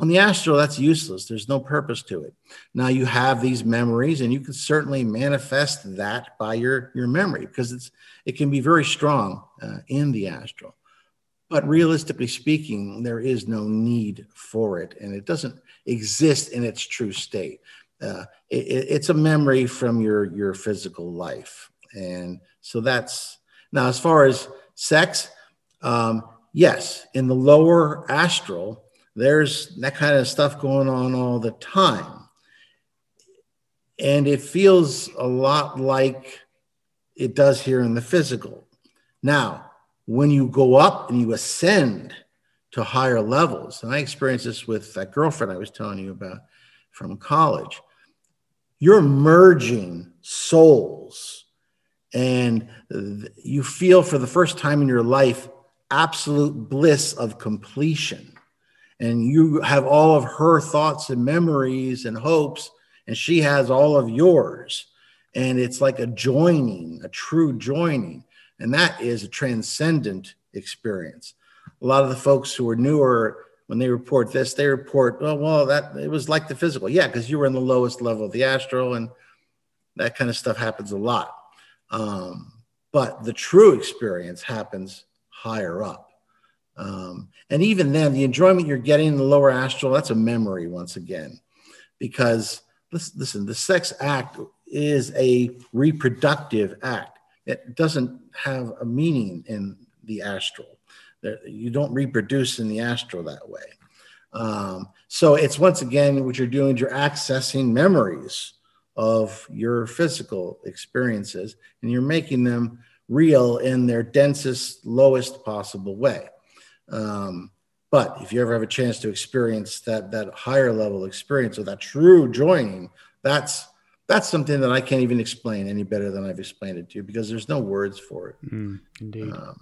On the astral, that's useless. There's no purpose to it. Now you have these memories, and you can certainly manifest that by your, your memory because it's it can be very strong uh, in the astral. But realistically speaking, there is no need for it, and it doesn't exist in its true state. Uh, it, it's a memory from your your physical life, and so that's now as far as sex. Um, yes, in the lower astral, there's that kind of stuff going on all the time. And it feels a lot like it does here in the physical. Now, when you go up and you ascend to higher levels, and I experienced this with that girlfriend I was telling you about from college, you're merging souls and you feel for the first time in your life absolute bliss of completion and you have all of her thoughts and memories and hopes, and she has all of yours. And it's like a joining, a true joining. And that is a transcendent experience. A lot of the folks who are newer, when they report this, they report, oh, well, that it was like the physical. Yeah, because you were in the lowest level of the astral, and that kind of stuff happens a lot. Um, but the true experience happens higher up. Um, and even then, the enjoyment you're getting in the lower astral, that's a memory once again. Because listen, the sex act is a reproductive act. It doesn't have a meaning in the astral. You don't reproduce in the astral that way. Um, so it's once again what you're doing, you're accessing memories of your physical experiences and you're making them real in their densest, lowest possible way. Um, but if you ever have a chance to experience that that higher level experience or that true joining, that's that's something that I can't even explain any better than I've explained it to you because there's no words for it. Mm, indeed. Um,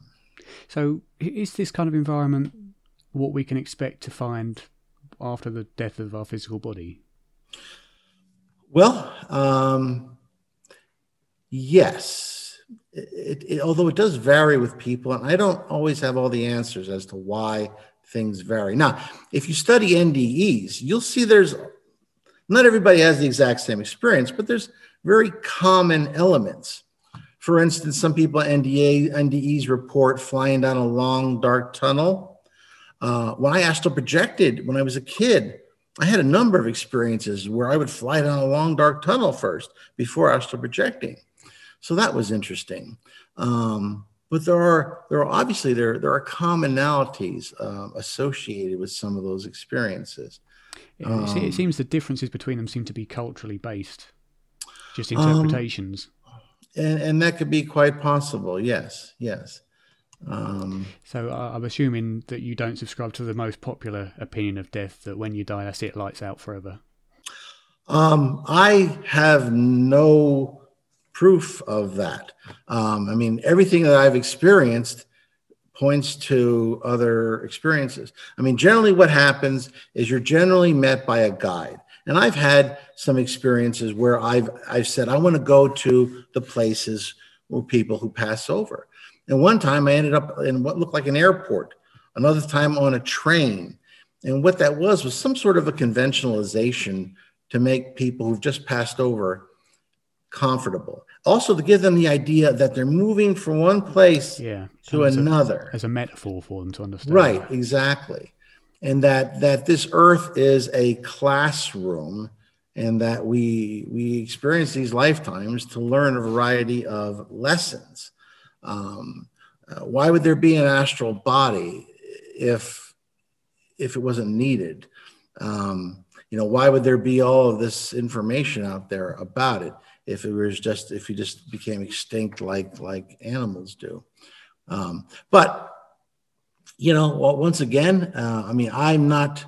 so, is this kind of environment what we can expect to find after the death of our physical body? Well, um, yes it, it, although it does vary with people, and I don't always have all the answers as to why things vary. Now, if you study NDEs, you'll see there's not everybody has the exact same experience, but there's very common elements. For instance, some people NDA, NDEs report flying down a long dark tunnel. Uh, when I astral projected when I was a kid, I had a number of experiences where I would fly down a long dark tunnel first before astral projecting. So that was interesting. Um, but there are there are obviously there there are commonalities uh, associated with some of those experiences. Yeah, it um, seems the differences between them seem to be culturally based, just interpretations. Um, and, and that could be quite possible. Yes, yes. Um, so I'm assuming that you don't subscribe to the most popular opinion of death that when you die, that's it, lights out forever. Um, I have no proof of that. Um, I mean, everything that I've experienced points to other experiences. I mean, generally, what happens is you're generally met by a guide. And I've had some experiences where I've I've said I want to go to the places where people who pass over. And one time I ended up in what looked like an airport. Another time on a train. And what that was was some sort of a conventionalization to make people who've just passed over comfortable. Also, to give them the idea that they're moving from one place yeah, to as another. A, as a metaphor for them to understand. Right, exactly. And that that this earth is a classroom and that we we experience these lifetimes to learn a variety of lessons. Um, uh, why would there be an astral body if if it wasn't needed? Um, you know, why would there be all of this information out there about it? If it was just if you just became extinct like like animals do. Um, but you know, well, once again, uh, I mean, I'm not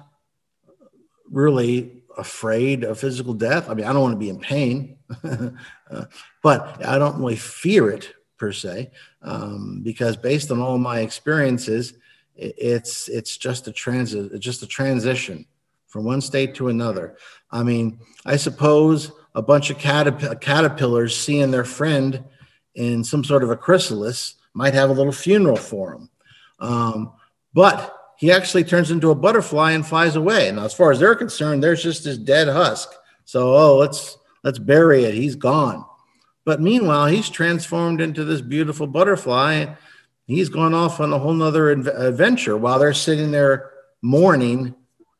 really afraid of physical death. I mean, I don't want to be in pain, uh, but I don't really fear it per se, um, because based on all my experiences, it's it's just a transit, just a transition from one state to another. I mean, I suppose a bunch of caterp- caterpillars seeing their friend in some sort of a chrysalis might have a little funeral for him. Um, but he actually turns into a butterfly and flies away. Now, as far as they're concerned, there's just this dead husk. So, oh, let's let's bury it. He's gone. But meanwhile, he's transformed into this beautiful butterfly. He's gone off on a whole nother adventure while they're sitting there mourning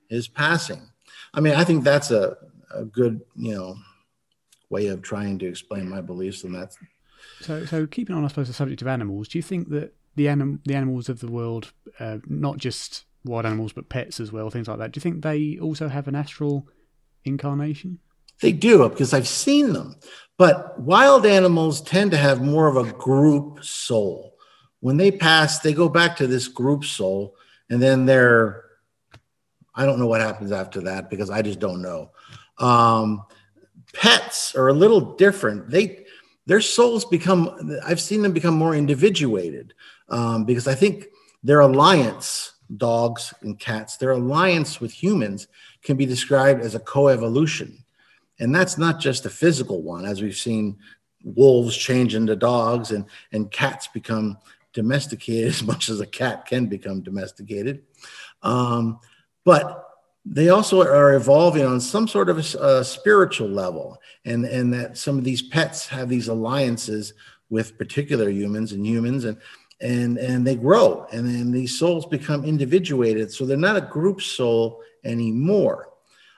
his passing. I mean, I think that's a, a good, you know, way of trying to explain my beliefs, and that's so. So keeping on, I suppose, the subject of animals, do you think that the anim- the animals of the world, uh, not just wild animals but pets as well, things like that, do you think they also have an astral incarnation? They do because I've seen them, but wild animals tend to have more of a group soul. When they pass, they go back to this group soul, and then they're I don't know what happens after that because I just don't know. Um, pets are a little different. They their souls become. I've seen them become more individuated um, because I think their alliance, dogs and cats, their alliance with humans can be described as a coevolution, and that's not just a physical one, as we've seen wolves change into dogs and and cats become domesticated as much as a cat can become domesticated. Um, but they also are evolving on some sort of a, a, spiritual level. And and that some of these pets have these alliances with particular humans and humans and and and they grow. And then these souls become individuated. So they're not a group soul anymore.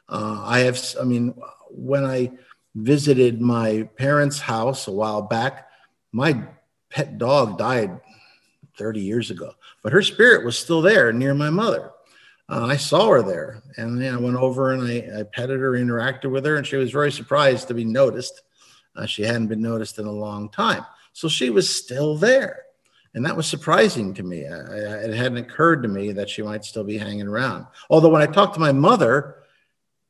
Uh, i have i mean when i visited my parents house a while back my pet dog died 30 years ago but her spirit was still there near my mother uh, I saw her there, and then I went over and I, I, petted her, interacted with her, and she was very surprised to be noticed. Uh, she hadn't been noticed in a long time, so she was still there, and that was surprising to me. I, I, it hadn't occurred to me that she might still be hanging around. Although when I talked to my mother,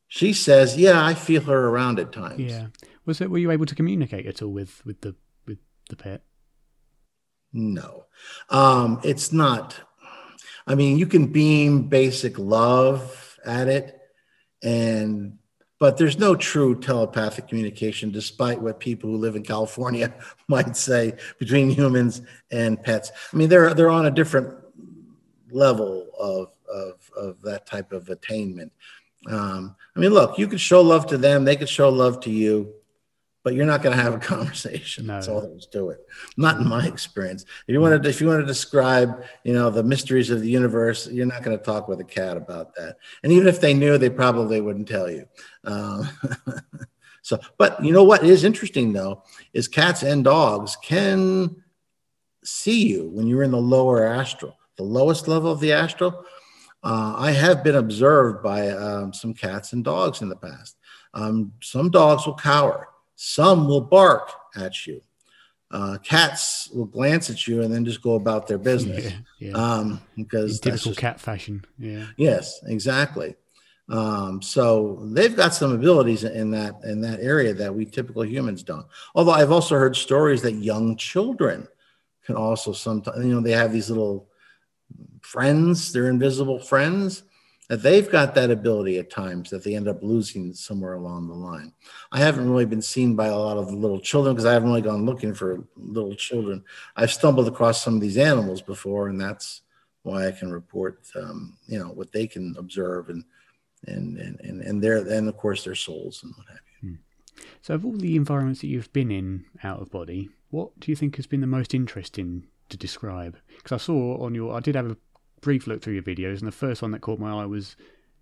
she says, "Yeah, I feel her around at times." Yeah, was it? Were you able to communicate at all with with the with the pet? No, um, it's not I mean, you can beam basic love at it, and but there's no true telepathic communication, despite what people who live in California might say between humans and pets. I mean, they're they're on a different level of of, of that type of attainment. Um, I mean, look, you could show love to them; they could show love to you but you're not going to have a conversation. No. That's all there is to it. Not in my experience. If you want to, if you want to describe, you know, the mysteries of the universe, you're not going to talk with a cat about that. And even if they knew, they probably wouldn't tell you. Um, So, but you know what is interesting though is cats and dogs can see you when you're in the lower astral, the lowest level of the astral. Uh, I have been observed by um, some cats and dogs in the past. Um, some dogs will cower, some will bark at you. Uh, cats will glance at you and then just go about their business. Yeah, yeah. Um, because in typical just, cat fashion. Yeah. Yes, exactly. Um, so they've got some abilities in that in that area that we typical humans don't. Although I've also heard stories that young children can also sometimes, you know, they have these little friends, they're invisible friends, that they've got that ability at times that they end up losing somewhere along the line. I haven't really been seen by a lot of the little children because I haven't really gone looking for little children. I've stumbled across some of these animals before, and that's why I can report, um, you know, what they can observe and and and and, and their and of course their souls and what have you. Hmm. So, of all the environments that you've been in out of body, what do you think has been the most interesting to describe? Because I saw on your, I did have a brief look through your videos, and the first one that caught my eye was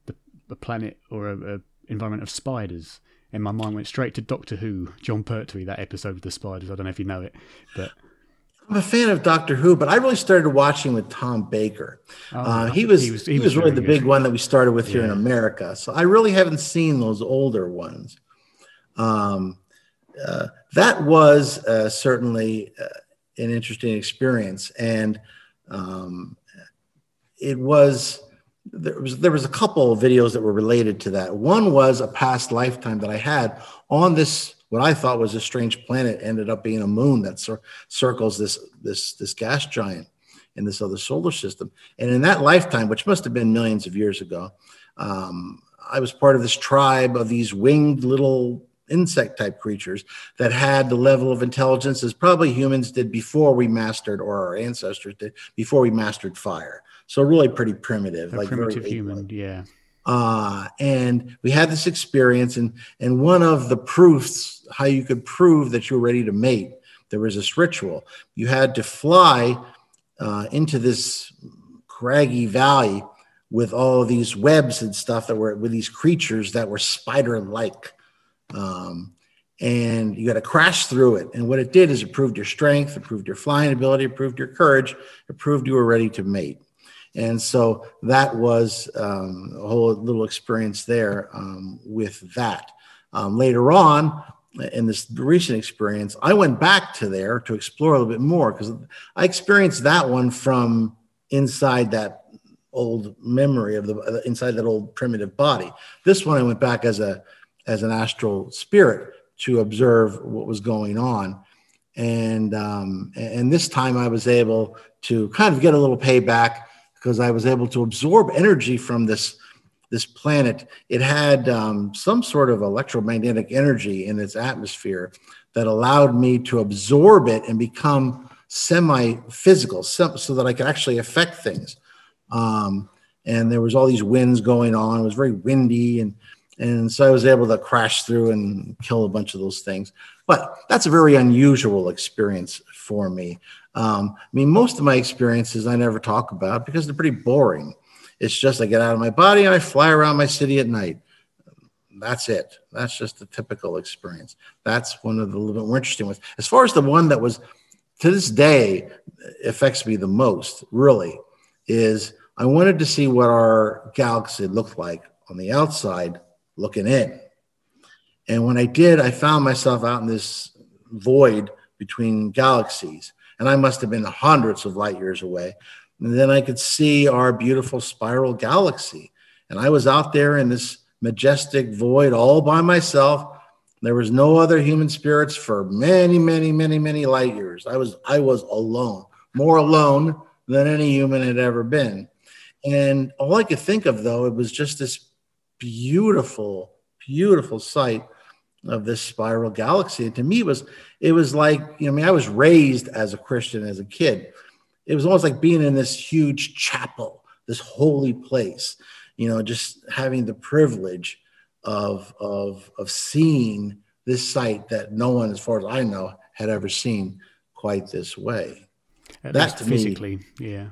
the, the planet or a, a environment of spiders. And my mind went straight to Doctor Who, Jon Pertwee, that episode with the spiders. I don't know if you know it, but I'm a fan of Doctor Who, but I really started watching with Tom Baker. Oh, uh, he, was, he was he, was really the big one that we started with here in America. So I really haven't seen those older ones. Um, uh, that was uh, certainly uh, an interesting experience, and um, it was there was there was a couple of videos that were related to that. One was a past lifetime that I had on this what I thought was a strange planet ended up being a moon that cir- circles this this this gas giant in this other solar system. And in that lifetime, which must have been millions of years ago, um, I was part of this tribe of these winged little insect type creatures that had the level of intelligence as probably humans did before we mastered, or our ancestors did before we mastered fire. So really pretty primitive, a like primitive human, yeah. Uh, and we had this experience, and and one of the proofs how you could prove that you were ready to mate, there was this ritual. You had to fly uh, into this craggy valley with all of these webs and stuff that were with these creatures that were spider-like um, and you got to crash through it. And what it did is it proved your strength, it proved your flying ability, it proved your courage, it proved you were ready to mate. And so that was um, a whole little experience there um, with that. Um, later on, in this recent experience, I went back to there to explore a little bit more because I experienced that one from inside that old memory of the inside that old primitive body. This one I went back as a as an astral spirit to observe what was going on. And um, and this time I was able to kind of get a little payback because I was able to absorb energy from this this planet. It had um, some sort of electromagnetic energy in its atmosphere that allowed me to absorb it and become semi-physical, so, so that I could actually affect things. Um, and there was all these winds going on. It was very windy and and so I was able to crash through and kill a bunch of those things. But that's a very unusual experience for me. Um, I mean, most of my experiences I never talk about because they're pretty boring. It's just I get out of my body and I fly around my city at night. That's it. That's just a typical experience. That's one of the little bit more interesting ones. As far as the one that was to this day affects me the most, really, is I wanted to see what our galaxy looked like on the outside looking in. And when I did, I found myself out in this void between galaxies. And I must have been hundreds of light years away. And then I could see our beautiful spiral galaxy. And I was out there in this majestic void all by myself. There was no other human spirits for many, many, many, many light years. I was I was alone, more alone than any human had ever been. And all I could think of though, it was just this beautiful, beautiful sight of this spiral galaxy. And to me, it was it was like you know, I mean, I was raised as a Christian as a kid. It was almost like being in this huge chapel, this holy place. You know, just having the privilege of of of seeing this sight that no one, as far as I know, had ever seen quite this way. At that physically, me, yeah,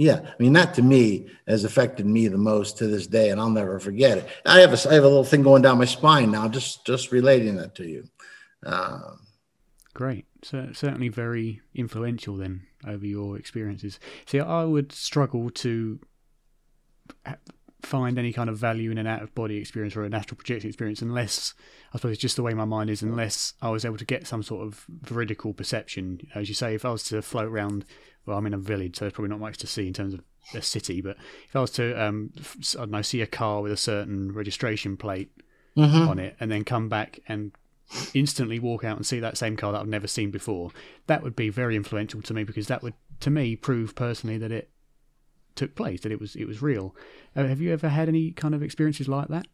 Yeah, I mean that to me has affected me the most to this day, and I'll never forget it. I have a I have a little thing going down my spine now, just just relating that to you. Uh, Great, so certainly very influential then over your experiences. See, I would struggle to find any kind of value in an out of body experience or an astral projection experience unless I suppose it's just the way my mind is unless I was able to get some sort of veridical perception. As you say, if I was to float around well, I'm in a village, so there's probably not much to see in terms of a city. But if I was to, um, I don't know, see a car with a certain registration plate mm-hmm. on it, and then come back and instantly walk out and see that same car that I've never seen before, that would be very influential to me because that would, to me, prove personally that it took place, that it was it was real. Uh, have you ever had any kind of experiences like that?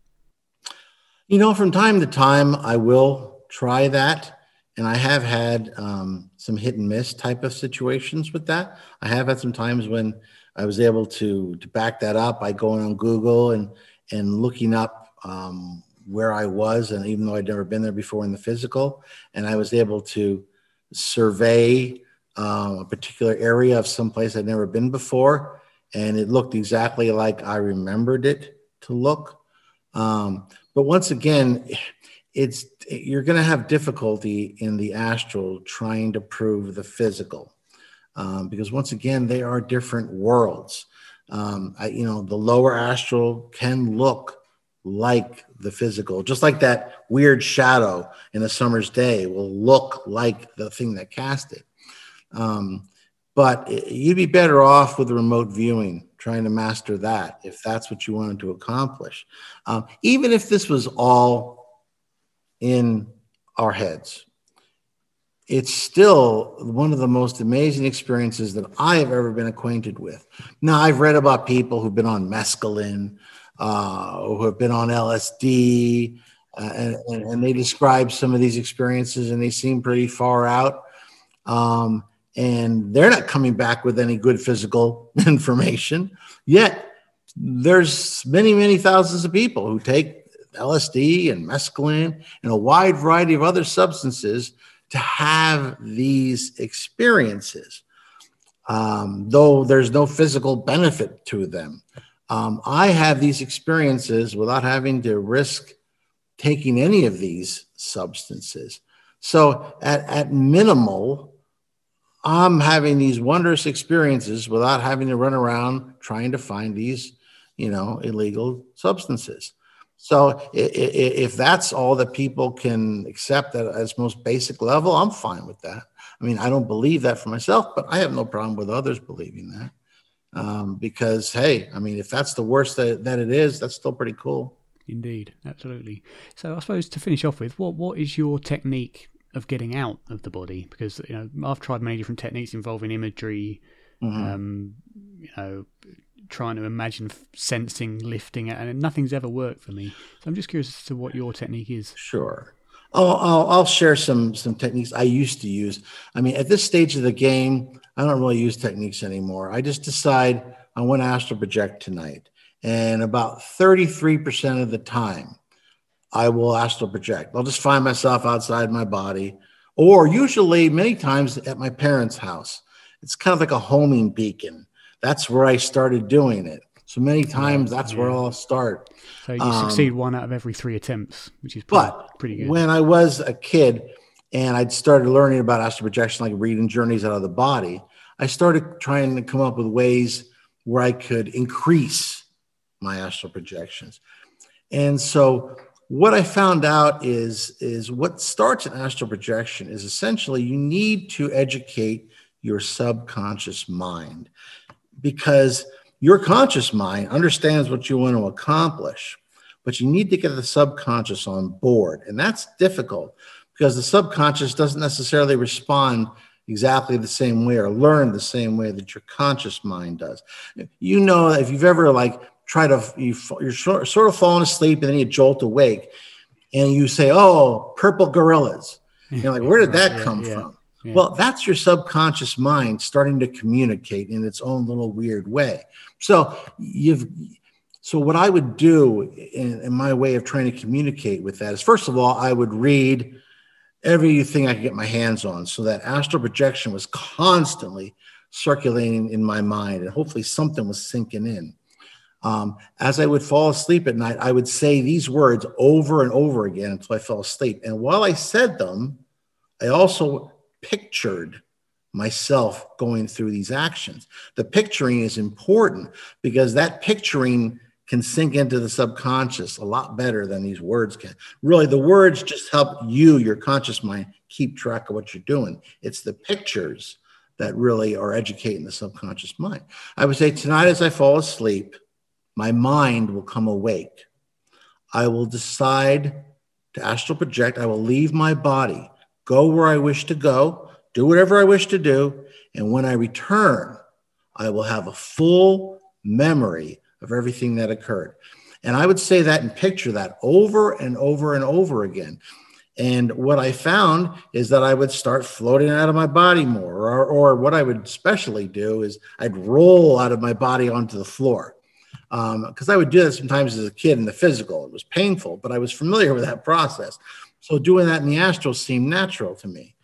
You know, from time to time, I will try that and I have had um, some hit and miss type of situations with that. I have had some times when I was able to to back that up by going on Google and and looking up um, where I was, and even though I'd never been there before in the physical, and I was able to survey um, a particular area of some place I'd never been before, and it looked exactly like I remembered it to look. Um, but once again, it's you're going to have difficulty in the astral trying to prove the physical um, because once again they are different worlds um, I, you know the lower astral can look like the physical just like that weird shadow in a summer's day will look like the thing that cast it um, but you'd be better off with remote viewing trying to master that if that's what you wanted to accomplish um, even if this was all in our heads. It's still one of the most amazing experiences that I have ever been acquainted with. Now, I've read about people who've been on mescaline, uh, who have been on LSD, uh, and, and, they describe some of these experiences and they seem pretty far out. Um, and they're not coming back with any good physical information. Yet, there's many, many thousands of people who take LSD and mescaline and a wide variety of other substances to have these experiences, um, though there's no physical benefit to them. Um, I have these experiences without having to risk taking any of these substances. So, at, at minimal, I'm having these wondrous experiences without having to run around trying to find these, you know, illegal substances. So if that's all that people can accept at its most basic level, I'm fine with that. I mean, I don't believe that for myself, but I have no problem with others believing that. Um, because hey, I mean, if that's the worst that, that it is, that's still pretty cool. Indeed, absolutely. So I suppose to finish off with, what what is your technique of getting out of the body? Because you know, I've tried many different techniques involving imagery, mm-hmm. um, you know, trying to imagine sensing, lifting it, and nothing's ever worked for me. So I'm just curious as to what your technique is. Sure. I'll, I'll, I'll share some some techniques I used to use. I mean, at this stage of the game, I don't really use techniques anymore. I just decide I want to astral project tonight, and about 33% of the time, I will astral project. I'll just find myself outside my body, or usually many times at my parents' house. It's kind of like a homing beacon that's where I started doing it. So many times that's yeah. where I'll start. So you um, succeed one out of every three attempts, which is pretty, but pretty good. When I was a kid and I'd started learning about astral projection, like reading journeys out of the body, I started trying to come up with ways where I could increase my astral projections. And so what I found out is, is what starts an astral projection is essentially you need to educate your subconscious mind because your conscious mind understands what you want to accomplish, but you need to get the subconscious on board. And that's difficult because the subconscious doesn't necessarily respond exactly the same way or learn the same way that your conscious mind does. You know, if you've ever like tried to, you, you're sort of falling asleep and then you jolt awake and you say, oh, purple gorillas. You're like, where did that yeah, come yeah. from? Yeah. Well, that's your subconscious mind starting to communicate in its own little weird way. So you've so what I would do in, in, my way of trying to communicate with that is first of all, I would read everything I could get my hands on so that astral projection was constantly circulating in my mind, and hopefully something was sinking in. Um, as I would fall asleep at night, I would say these words over and over again until I fell asleep. And while I said them, I also pictured myself going through these actions. The picturing is important because that picturing can sink into the subconscious a lot better than these words can. Really, the words just help you, your conscious mind, keep track of what you're doing. It's the pictures that really are educating the subconscious mind. I would say tonight as I fall asleep, my mind will come awake. I will decide to astral project. I will leave my body, go where I wish to go, do whatever I wish to do. And when I return, I will have a full memory of everything that occurred. And I would say that and picture that over and over and over again. And what I found is that I would start floating out of my body more, or, or what I would especially do is I'd roll out of my body onto the floor because um, I would do that sometimes as a kid in the physical. It was painful, but I was familiar with that process. So doing that in the astral seemed natural to me.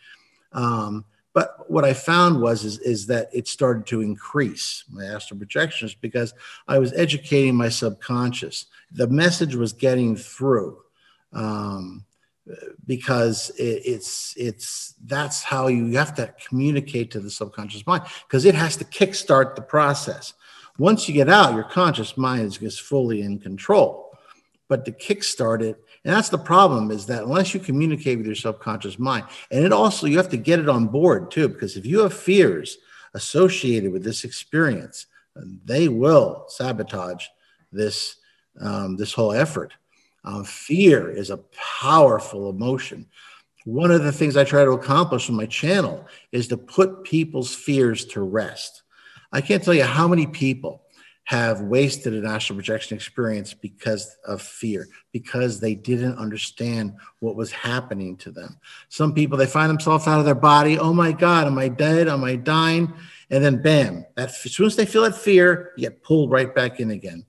Um, but what I found was is, is that it started to increase my astral projections because I was educating my subconscious. The message was getting through. Um, because it, it's it's that's how you, have to communicate to the subconscious mind because it has to kickstart the process once you get out, your conscious mind is just fully in control. But to kickstart it, and that's the problem is that unless you communicate with your subconscious mind, and it also, you have to get it on board too, because if you have fears associated with this experience, they will sabotage this, um, this whole effort. Um, fear is a powerful emotion. One of the things I try to accomplish on my channel is to put people's fears to rest. I can't tell you how many people have wasted an astral projection experience because of fear, because they didn't understand what was happening to them. Some people, they find themselves out of their body. Oh my God, am I dead? Am I dying? And then bam, that, as soon as they feel that fear, you get pulled right back in again,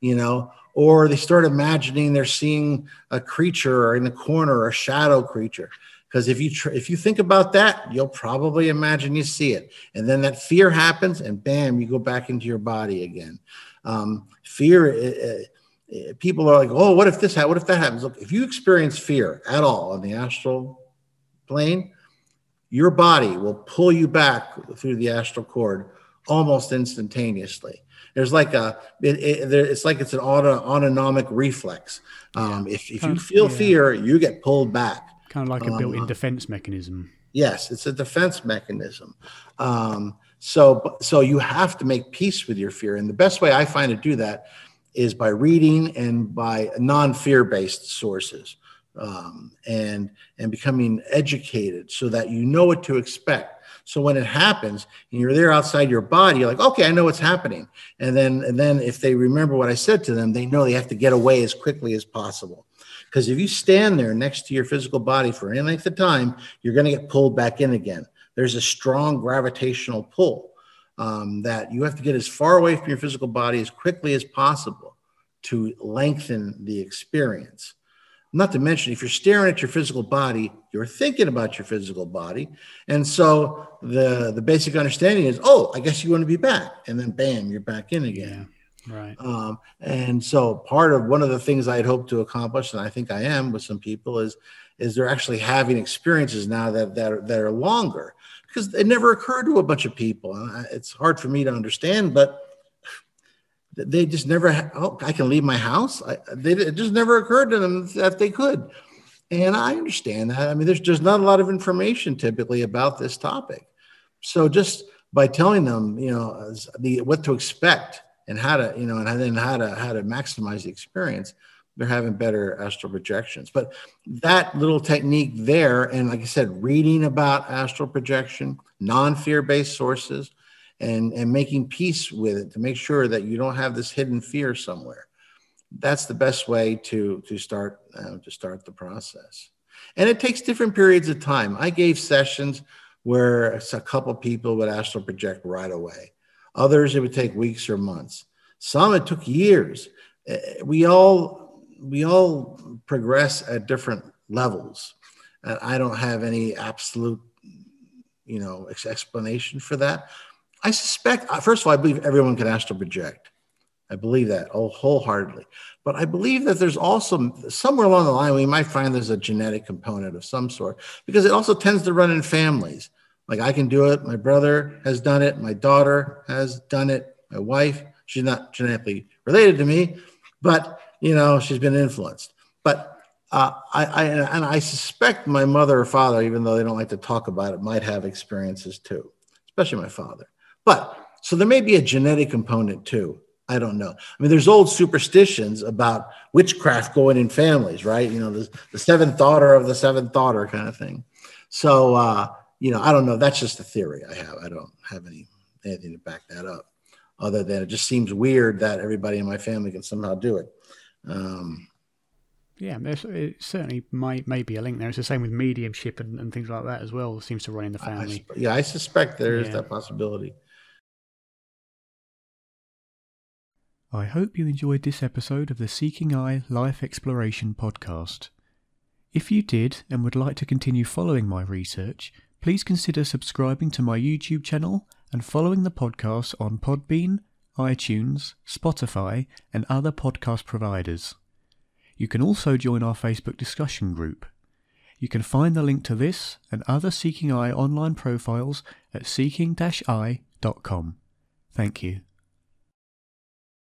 you know, or they start imagining they're seeing a creature or in the corner, or a shadow creature. Because if you tr- if you think about that, you'll probably imagine you see it, and then that fear happens, and bam, you go back into your body again. Um, fear. Uh, uh, people are like, "Oh, what if this? Ha- what if that happens?" Look, if you experience fear at all on the astral plane, your body will pull you back through the astral cord almost instantaneously. There's like a, it, it, it's like it's an auto, autonomic reflex. Um, if, if you feel yeah. fear, you get pulled back. Kind of like a built-in um, defense mechanism. Yes, it's a defense mechanism. Um, so, so you have to make peace with your fear, and the best way I find to do that is by reading and by non-fear-based sources, um, and and becoming educated so that you know what to expect. So when it happens and you're there outside your body, you're like, okay, I know what's happening. And then and then if they remember what I said to them, they know they have to get away as quickly as possible. Because if you stand there next to your physical body for any length of time, you're going to get pulled back in again. There's a strong gravitational pull um, that you have to get as far away from your physical body as quickly as possible to lengthen the experience. Not to mention, if you're staring at your physical body, you're thinking about your physical body. And so the, the basic understanding is, oh, I guess you want to be back. And then bam, you're back in again. Yeah. Right. Um, and so part of one of the things I'd hope to accomplish, and I think I am with some people, is is they're actually having experiences now that that are, that are longer because it never occurred to a bunch of people. It's hard for me to understand, but they just never. Oh, I can leave my house. I, they, it just never occurred to them that they could, and I understand that. I mean, there's just not a lot of information typically about this topic, so just by telling them, you know, the what to expect and how to you know and then how to how to maximize the experience they're having better astral projections. But that little technique there and like i said reading about astral projection non-fear based sources and and making peace with it to make sure that you don't have this hidden fear somewhere. That's the best way to to start uh, to start the process. And it takes different periods of time. I gave sessions where a couple people would astral project right away Others, it would take weeks or months. Some, it took years. Eh, we all, we all progress at different levels. And I don't have any absolute, you know, explanation for that. I suspect, uh, first of all, I believe everyone can astral project. I believe that wholeheartedly. But I believe that there's also somewhere along the line we might find there's a genetic component of some sort because it also tends to run in families. Like I can do it. My brother has done it. My daughter has done it. My wife, she's not genetically related to me, but you know she's been influenced. But uh, I, I and I suspect my mother or father, even though they don't like to talk about it, might have experiences too, especially my father. But so there may be a genetic component too. I don't know. I mean, there's old superstitions about witchcraft going in families, right? You know, the, the seventh daughter of the seventh daughter kind of thing. So, uh, you know, I don't know. That's just a theory I have. I don't have any anything to back that up, other than it just seems weird that everybody in my family can somehow do it. Um, yeah, it certainly might may be a link there. It's the same with mediumship and, and things like that as well. It seems to run in the family. I, yeah, I suspect there is yeah. that possibility. I hope you enjoyed this episode of the Seeking I Life Exploration podcast. If you did and would like to continue following my research, please consider subscribing to my YouTube channel and following the podcast on Podbean, iTunes, Spotify, and other podcast providers. You can also join our Facebook discussion group. You can find the link to this and other Seeking I online profiles at seeking-eye.com. Thank you.